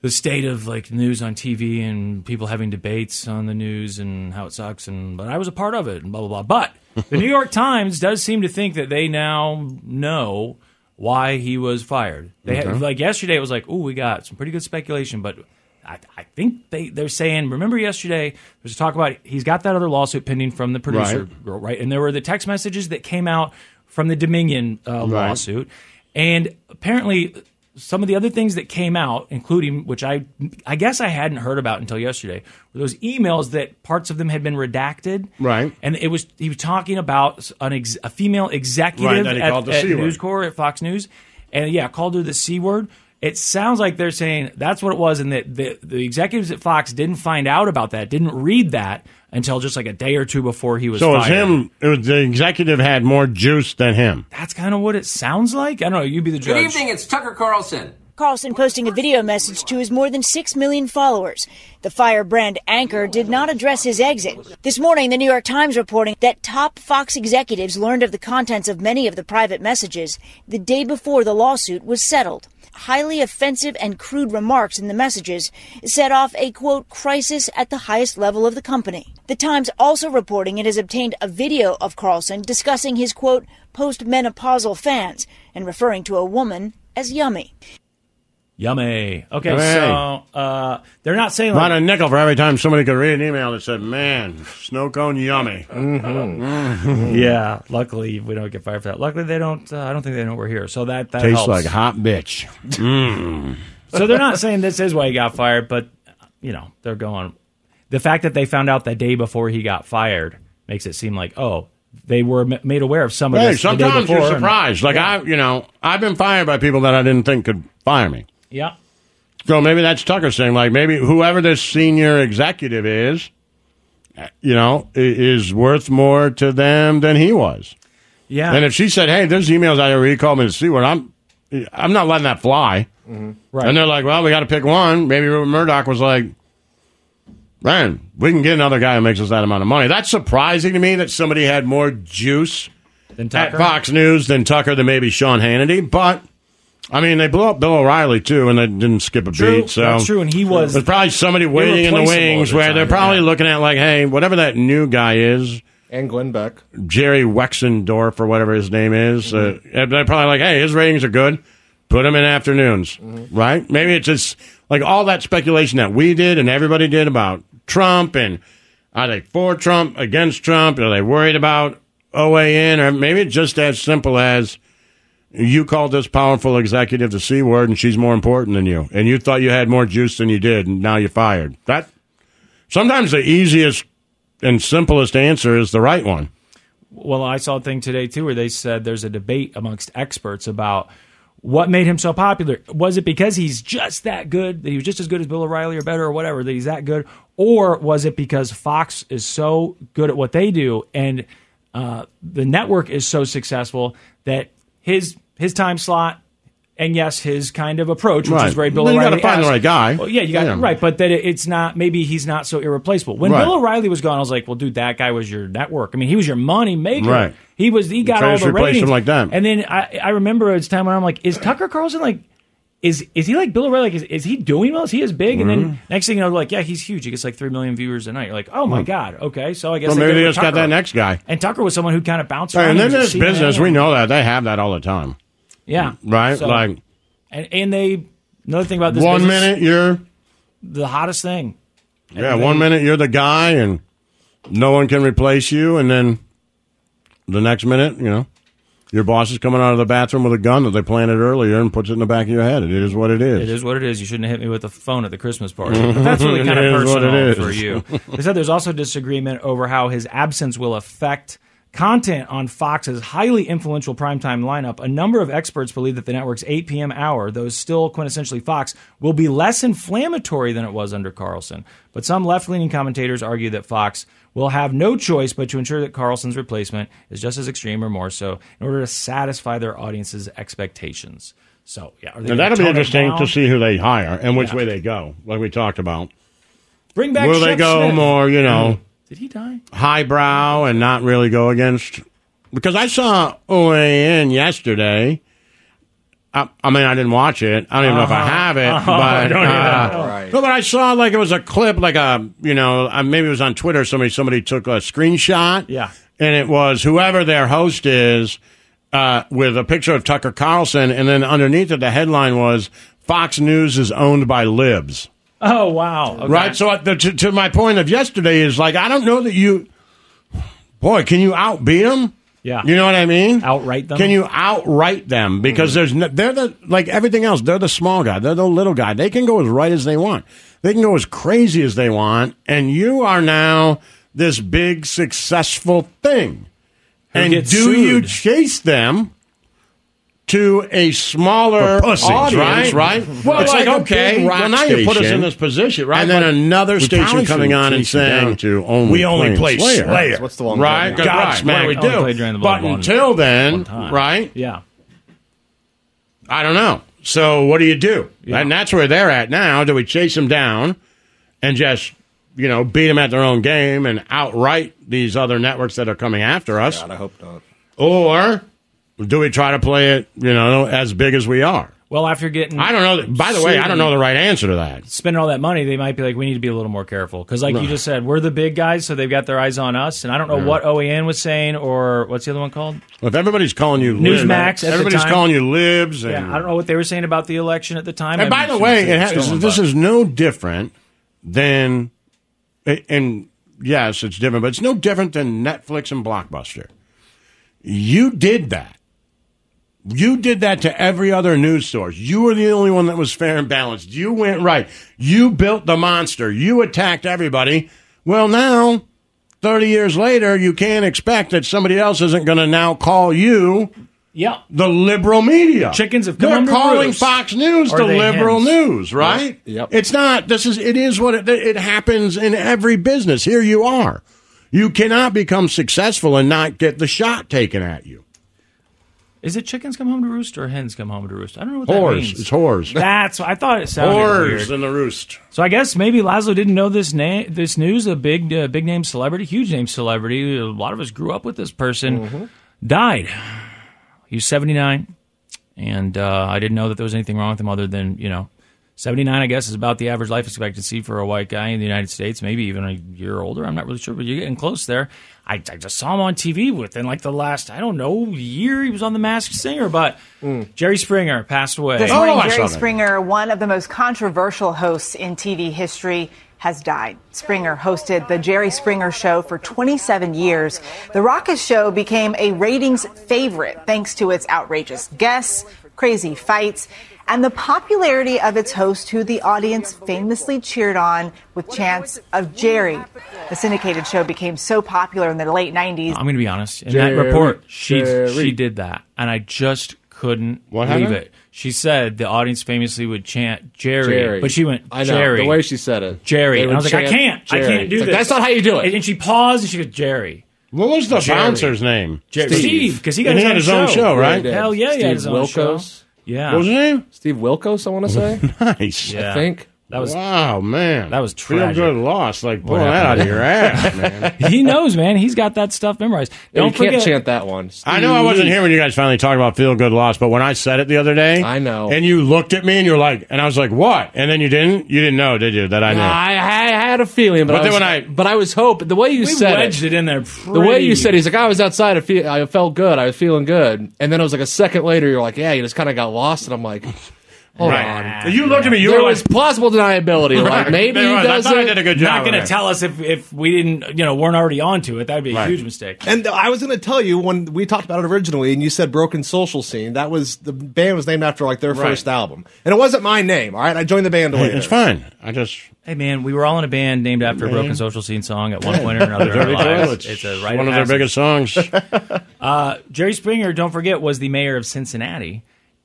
the state of like news on TV and people having debates on the news and how it sucks. And but I was a part of it and blah blah blah. But the New York [laughs] Times does seem to think that they now know why he was fired. They had, like yesterday, it was like, oh, we got some pretty good speculation, but. I, I think they, they're saying, remember yesterday, there was talk about he's got that other lawsuit pending from the producer Right. girl, right? And there were the text messages that came out from the Dominion uh, Right. lawsuit. And apparently, some of the other things that came out, including which I I guess I hadn't heard about until yesterday, were those emails that parts of them had been redacted. Right. And it was he was talking about an ex, a female executive Right, at, at News Corps at Fox News, and yeah, called her the c word. It sounds like they're saying that's what it was, and that the, the executives at Fox didn't find out about that, didn't read that until just like a day or two before he was. So it was fired. him. It was the executive had more juice than him. That's kind of what it sounds like. I don't know. You be the judge. Good evening, it's Tucker Carlson. Carlson posting a video message to his more than 6 million followers. The firebrand anchor did not address his exit. This morning, the New York Times reporting that top Fox executives learned of the contents of many of the private messages the day before the lawsuit was settled. Highly offensive and crude remarks in the messages set off a quote crisis at the highest level of the company. The Times also reporting it has obtained a video of Carlson discussing his quote postmenopausal fans and referring to a woman as yummy. Yummy. Okay, Yummy. so uh, they're not saying About like a nickel for every time somebody could read an email that said, "Man, snow cone yummy." Mm-hmm. [laughs] yeah. Luckily, we don't get fired for that. Luckily, they don't. Uh, I don't think they know we're here. So that that Tastes helps. like hot bitch. [laughs] Mm. so they're not saying this is why he got fired, but you know they're going. The fact that they found out the day before he got fired makes it seem like oh they were m- made aware of some of Hey, this. the day sometimes you're before and- surprised. Like I, you know, I've been fired by people that I didn't think could fire me. yeah. So maybe that's Tucker saying, like, maybe whoever this senior executive is, you know, is worth more to them than he was. Yeah. And if she said, "Hey, there's emails I already called me to see what I'm," I'm not letting that fly. Mm-hmm. Right. And they're like, "Well, we got to pick one." Maybe Rupert Murdoch was like, "Man, we can get another guy who makes us that amount of money." That's surprising to me that somebody had more juice Than at Fox News than Tucker than maybe Sean Hannity, but. I mean, they blew up Bill O'Reilly too, and they didn't skip a True, beat. So that's true, and he was There's probably somebody waiting in the wings the where they're probably yeah. looking at like, hey, whatever that new guy is, And Glenn Beck. Jerry Wexendorf or whatever his name is. Uh, they're probably like, hey, his ratings are good. Put him in afternoons, right? Maybe it's just like all that speculation that we did and everybody did about Trump and are they for Trump, against Trump? Are they worried about OAN? Or maybe it's just as simple as you called this powerful executive the C word and she's more important than you. And you thought you had more juice than you did and now you're fired. That sometimes the easiest and simplest answer is the right one. Well, I saw a thing today too where they said there's a debate amongst experts about what made him so popular. Was it because he's just that good, that he was just as good as Bill O'Reilly or better or whatever, that he's that good? Or was it because Fox is so good at what they do and uh, the network is so successful that his his time slot and yes, his kind of approach, which Right. is very Bill Then you gotta find the right guy. Well, yeah, you got Yeah. right, but that it's not. Maybe he's not so irreplaceable. When Right. Bill O'Reilly was gone, I was like, well, dude, that guy was your network. I mean, he was your money maker. Right. He was. He got all to the ratings him like that. And then I, I remember it's time when I'm like, is Tucker Carlson like? Is is he like Bill O'Reilly? Like, is, is he doing well? Is he as big? And Mhm. then next thing you know, like, yeah, he's huge. He gets like three million viewers a night. You're like, oh my Hmm. god, okay. So I guess Well, they maybe they just got that next guy. And Tucker was someone who kind of bounced Right, around. and then He this business, we know that they have that all the time. Yeah. Right? So- like And and they another thing about this one business, minute you're the hottest thing. yeah, one minute you're the guy and no one can replace you, and then the next minute, you know, your boss is coming out of the bathroom with a gun that they planted earlier and puts it in the back of your head. It is what it is. It is what it is. You shouldn't have hit me with a phone at the Christmas party. [laughs] But that's really kind It of is what personal it is. for you. [laughs] They said there's also disagreement over how his absence will affect content on Fox's highly influential primetime lineup. A number of experts believe that the network's 8 p.m. hour, though still quintessentially Fox, will be less inflammatory than it was under Carlson. But some left leaning commentators argue that Fox will have no choice but to ensure that Carlson's replacement is just as extreme or more so in order to satisfy their audience's expectations. So, yeah. are they Now, that'll be interesting to see who they hire and which Yeah. way they go, like we talked about. Bring back Will they go Smith. more, you know, mm. Did he die? highbrow and not really go against? Because I saw OAN yesterday. I, I mean, I didn't watch it. I don't even know if I Uh-huh. have it, Uh-huh. [laughs] but uh. Right. no, but I saw like it was a clip, like a you know, uh, maybe it was on Twitter. Somebody somebody took a screenshot, Yeah. and it was whoever their host is uh, with a picture of Tucker Carlson, and then underneath it, the headline was Fox News is owned by libs. Oh wow! Okay. Right. So uh, the, to, to my point of yesterday is like I don't know that you, boy, can you outbeat them? Yeah. You know what I mean? Outright them? Can you outright them? Because there's no, they're the like everything else. They're the small guy. They're the little guy. They can go as right as they want. They can go as crazy as they want. And you are now this big successful thing. Who and do gets you chase them? To a smaller pussies, audience, right? right? Well, it's like like, okay, well rock now you put us in this position, right? And then But another station coming on and chase you down saying, to only "We only play play Slayer." Slayer. What's the one? Right, called? Godsmack. What do we do? played Drain the Blood But until then, right? Yeah. I don't know. So what do you do? And that's where they're at now. Do we chase them down and just you know beat them at their own game and outright these other networks that are coming after us, God, I hope not. or do we try to play it you know as big as we are? Well, after getting, I don't know. By the way, I don't know the right answer to that. Spending all that money, they might be like, we need to be a little more careful because, like you just said, we're the big guys, so they've got their eyes on us. And I don't know Yeah. what OAN was saying or what's the other one called? If everybody's calling you Newsmax. libs, everybody's time. calling you libs. And, Yeah, I don't know what they were saying about the election at the time. And by the way, it has, this is no different than, and yes, it's different, but it's no different than Netflix and Blockbuster. You did that. You did that to every other news source. You were the only one that was fair and balanced. You went right. You built the monster. You attacked everybody. Well, now, 30 years later, you can't expect that somebody else isn't going to now call you Yeah. the liberal media. Chickens have come They're calling. Fox News Are the liberal hens? news, right? Yep. It's not. This is. It is what it, it happens in every business. Here you are. You cannot become successful and not get the shot taken at you. Is it chickens come home to roost or hens come home to roost? I don't know what Whores. that means. It's whores. That's I thought it sounded Whores weird. in the roost. So I guess maybe Lazlo didn't know this name, this news. A big, uh, big name celebrity, huge name celebrity. A lot of us grew up with this person. Mm-hmm. Died. He was seventy nine, and uh, I didn't know that there was anything wrong with him other than you know, seventy nine. I guess is about the average life expectancy for a white guy in the United States. Maybe even a year older. I'm not really sure, but you're getting close there. I, I just saw him on TV within like the last I don't know year. He was on The Masked Singer, but Jerry Springer passed away. This Oh, morning, Jerry Springer, one of the most controversial hosts in TV history, has died. Springer hosted the Jerry Springer Show for 27 years. The raucous show became a ratings favorite thanks to its outrageous guests, crazy fights, and the popularity of its host, who the audience famously cheered on with chants of Jerry. The syndicated show became so popular in the late 90s. I'm going to be honest. In Jerry, that report, she Jerry. she did that, and I just couldn't What believe happened? it. She said the audience famously would chant Jerry, Jerry. but she went I know Jerry. the way she said it. Jerry, and I was like, I can't, I can't do It's like, this. That's not how you do it. And, and she paused, and she goes Jerry. What was the Jerry. bouncer's name? Jerry. Steve, because he got And his, he had his own show, right? he. Hell yeah, he had his own show. Wilkos. Yeah, What was his name? Steve Wilkos, I want to say. [laughs] Nice. Yeah. I think. That was Wow, man. That was Feel good loss. Like pulling that out of your ass, [laughs] man. he knows, man. He's got that stuff memorized. Don't you can't forget. chant that one. I know I wasn't here when you guys finally talked about feel good loss, but when I said it the other day, I know. and you looked at me and you're like, and I was like, what? And then you didn't. You didn't know, did you? That I knew. I, I had a feeling, but, But I then was, when I- but I was hoping the way you we said wedged it, it in there. the way you pretty- said, he's like, I was outside, I, feel, I felt good, I was feeling good, and then it was like a second later, you're like, yeah, you just kind of got lost, and I'm like, hold Right. on. You looked at me. You there were was like, plausible deniability. [laughs] Like maybe There he was. I does thought I did a good job. not going to tell us if if we didn't, you know, weren't already onto it. That'd be a Right. huge mistake. And I was going to tell you when we talked about it originally, and you said Broken Social Scene. That was the band was named after like their Right. first album, and it wasn't my name. All right, I joined the band later. it's fine. I just Hey man, we were all in a band named after a broken social scene song at one point or another in our Dirty lives. Toilets. It's a rite one of their biggest songs. [laughs] Uh, Jerry Springer, don't forget, was the mayor of Cincinnati,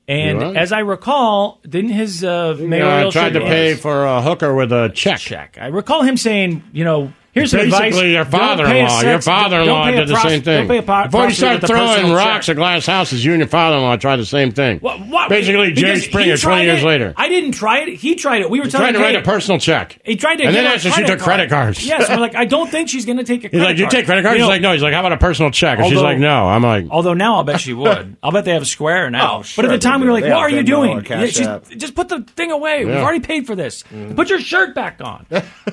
and was? as I recall, didn't his uh, I mayoral tried to pay for a hooker with a check. check? I recall him saying, you know, here's some advice. Basically, your Don't pay a father-in-law. Your father-in-law don't pay a did the pros- same thing. Don't pay a po- Before you prostitute start throwing rocks check. at glass houses, you and your father-in-law tried the same thing. What, what? Basically, Jerry Springer, tried 20 years it. later. I didn't try it. He tried it. We were He telling tried to write a personal check. He tried to And then a after she credit took credit cards. Yes, I'm like, [laughs] I don't think she's going to take a He's credit like, you card. take credit cards? He's like, no. He's like, how about a personal check? And she's like, no. I'm like, Although now I'll bet she would. [laughs] I'll bet they have a square now. Oh, but at the time we were like, what are you doing? or Cash Yeah, she's- just put the thing away. We've already paid for this. Put your shirt back on.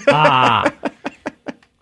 Ah. [laughs]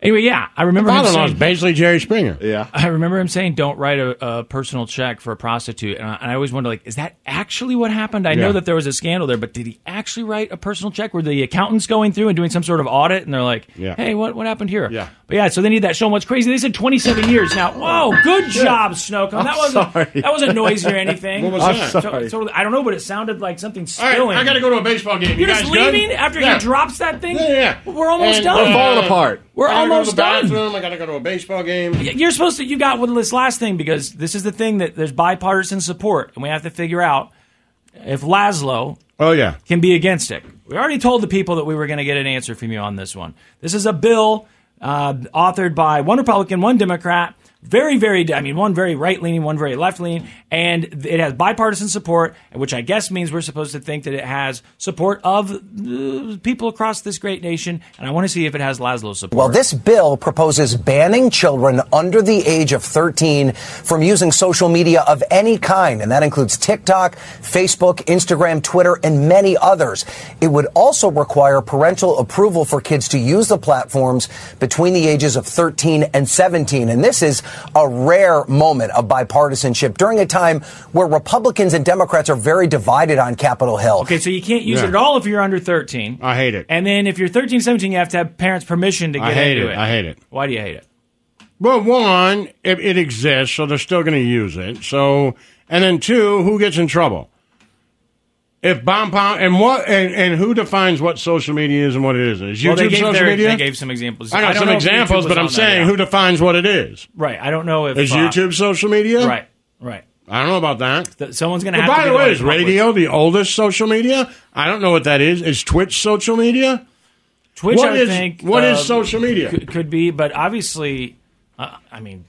Anyway, yeah, I remember him father-in-law is basically Jerry Springer. Yeah. I remember him saying, "Don't write a, a personal check for a prostitute." And I, and I always wonder, like, is that actually what happened? I Yeah. know that there was a scandal there, but did he actually write a personal check? Were the accountants going through and doing some sort of audit, and they're like, Yeah. "Hey, what what happened here?" Yeah. But yeah, so they need that show. What's crazy? They said 27 years. Now, whoa, good job, Snowcomb. That wasn't sorry. that wasn't noisy or anything. What was I'm that? So- sorry. totally- I don't know, but it sounded like something All right, spilling. I got to go to a baseball game. You You're guys just good? leaving after Yeah. he drops that thing. Yeah, yeah. We're almost And, done. Uh, We're falling apart. We're I gotta almost go to the done. bathroom. I got to go to a baseball game. You're supposed to. You got with this last thing because this is the thing that there's bipartisan support, and we have to figure out if Lazlo Oh yeah. can be against it. We already told the people that we were going to get an answer from you on this one. This is a bill uh, authored by one Republican, one Democrat, very, very. I mean, one very right leaning, one very left leaning, and it has bipartisan support, which I guess means we're supposed to think that it has support of uh, people across this great nation. And I want to see if it has Lazlo's support. Well, this bill proposes banning children under the age of 13 from using social media of any kind, and that includes TikTok, Facebook, Instagram, Twitter, and many others. It would also require parental approval for kids to use the platforms between the ages of 13 and 17. And this is a rare moment of bipartisanship during a time where Republicans and Democrats are very divided on Capitol Hill. Okay, so you can't use Yeah. it at all if you're under 13. I hate it. And then if you're 13, 17, you have to have parents' permission to get I hate into it. it. I hate it. Why do you hate it? Well, one, it, it exists, so they're still going to use it. So, and then two, who gets in trouble? If bomb pound and what and, and who defines what social media is and what it isn't? Is YouTube well, they gave social their- media? They gave some examples. I got don't some know if YouTube examples, but I'm saying who defines what it is? Right. I don't know if Is uh, YouTube social media? Right. Right. I don't know about that. Th- Someone's going to by the way, is up with- radio the oldest social media? I don't know what that is. Is Twitch social media? Twitch, What I is- think. what is uh, social media? Could, could be, but obviously, uh, I mean,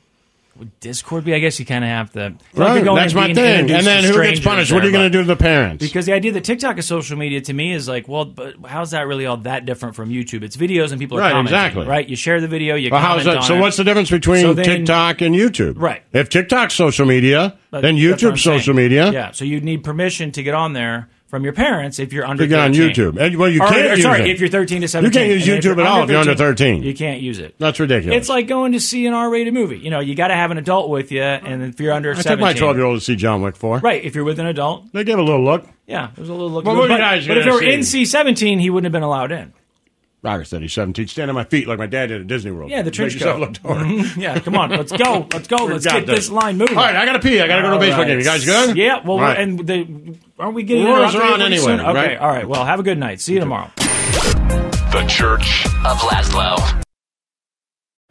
Discord be? I guess you kind of have to. Right, you're that's my thing. And then who gets punished? What are you going to do to the parents? Because the idea that TikTok is social media to me is like, well, but how's that really all that different from YouTube? It's videos and people are Right, commenting, exactly. right? You share the video, you Well, how's comment that? So it. what's the difference between So then- TikTok and YouTube? Right. If TikTok's social media, But then YouTube's social media. Yeah, so you'd need permission to get on there from your parents if you're under To get on 13. YouTube. And, well, you Or- can't or use sorry, it. if you're 13 to 17, You can't use YouTube at all if you're under 13. You can't use it. That's ridiculous. It's like going to see an R-rated movie. You know, you got to have an adult with you, and if you're under I 17, took my 12 year old to see John Wick 4. right? If you're with an adult, They gave a little look. yeah, it was a little look. Well, but, you guys but if it were see? NC-17, he wouldn't have been allowed in. Roger said he's 17. Stand on my feet like my dad did at Disney World. Yeah, the Make trench yourself coat. look taller. Mhm. yeah, come on, let's go, [laughs] let's go, let's get this this. line moving. All right, I gotta pee. I gotta go to a All baseball right. game. You guys good? Yeah. Well, All right. and the, aren't we getting Roars interrupted are on anyway, soon? Okay. right? All right. Well, have a good night. See you tomorrow. The Church of Lazlo.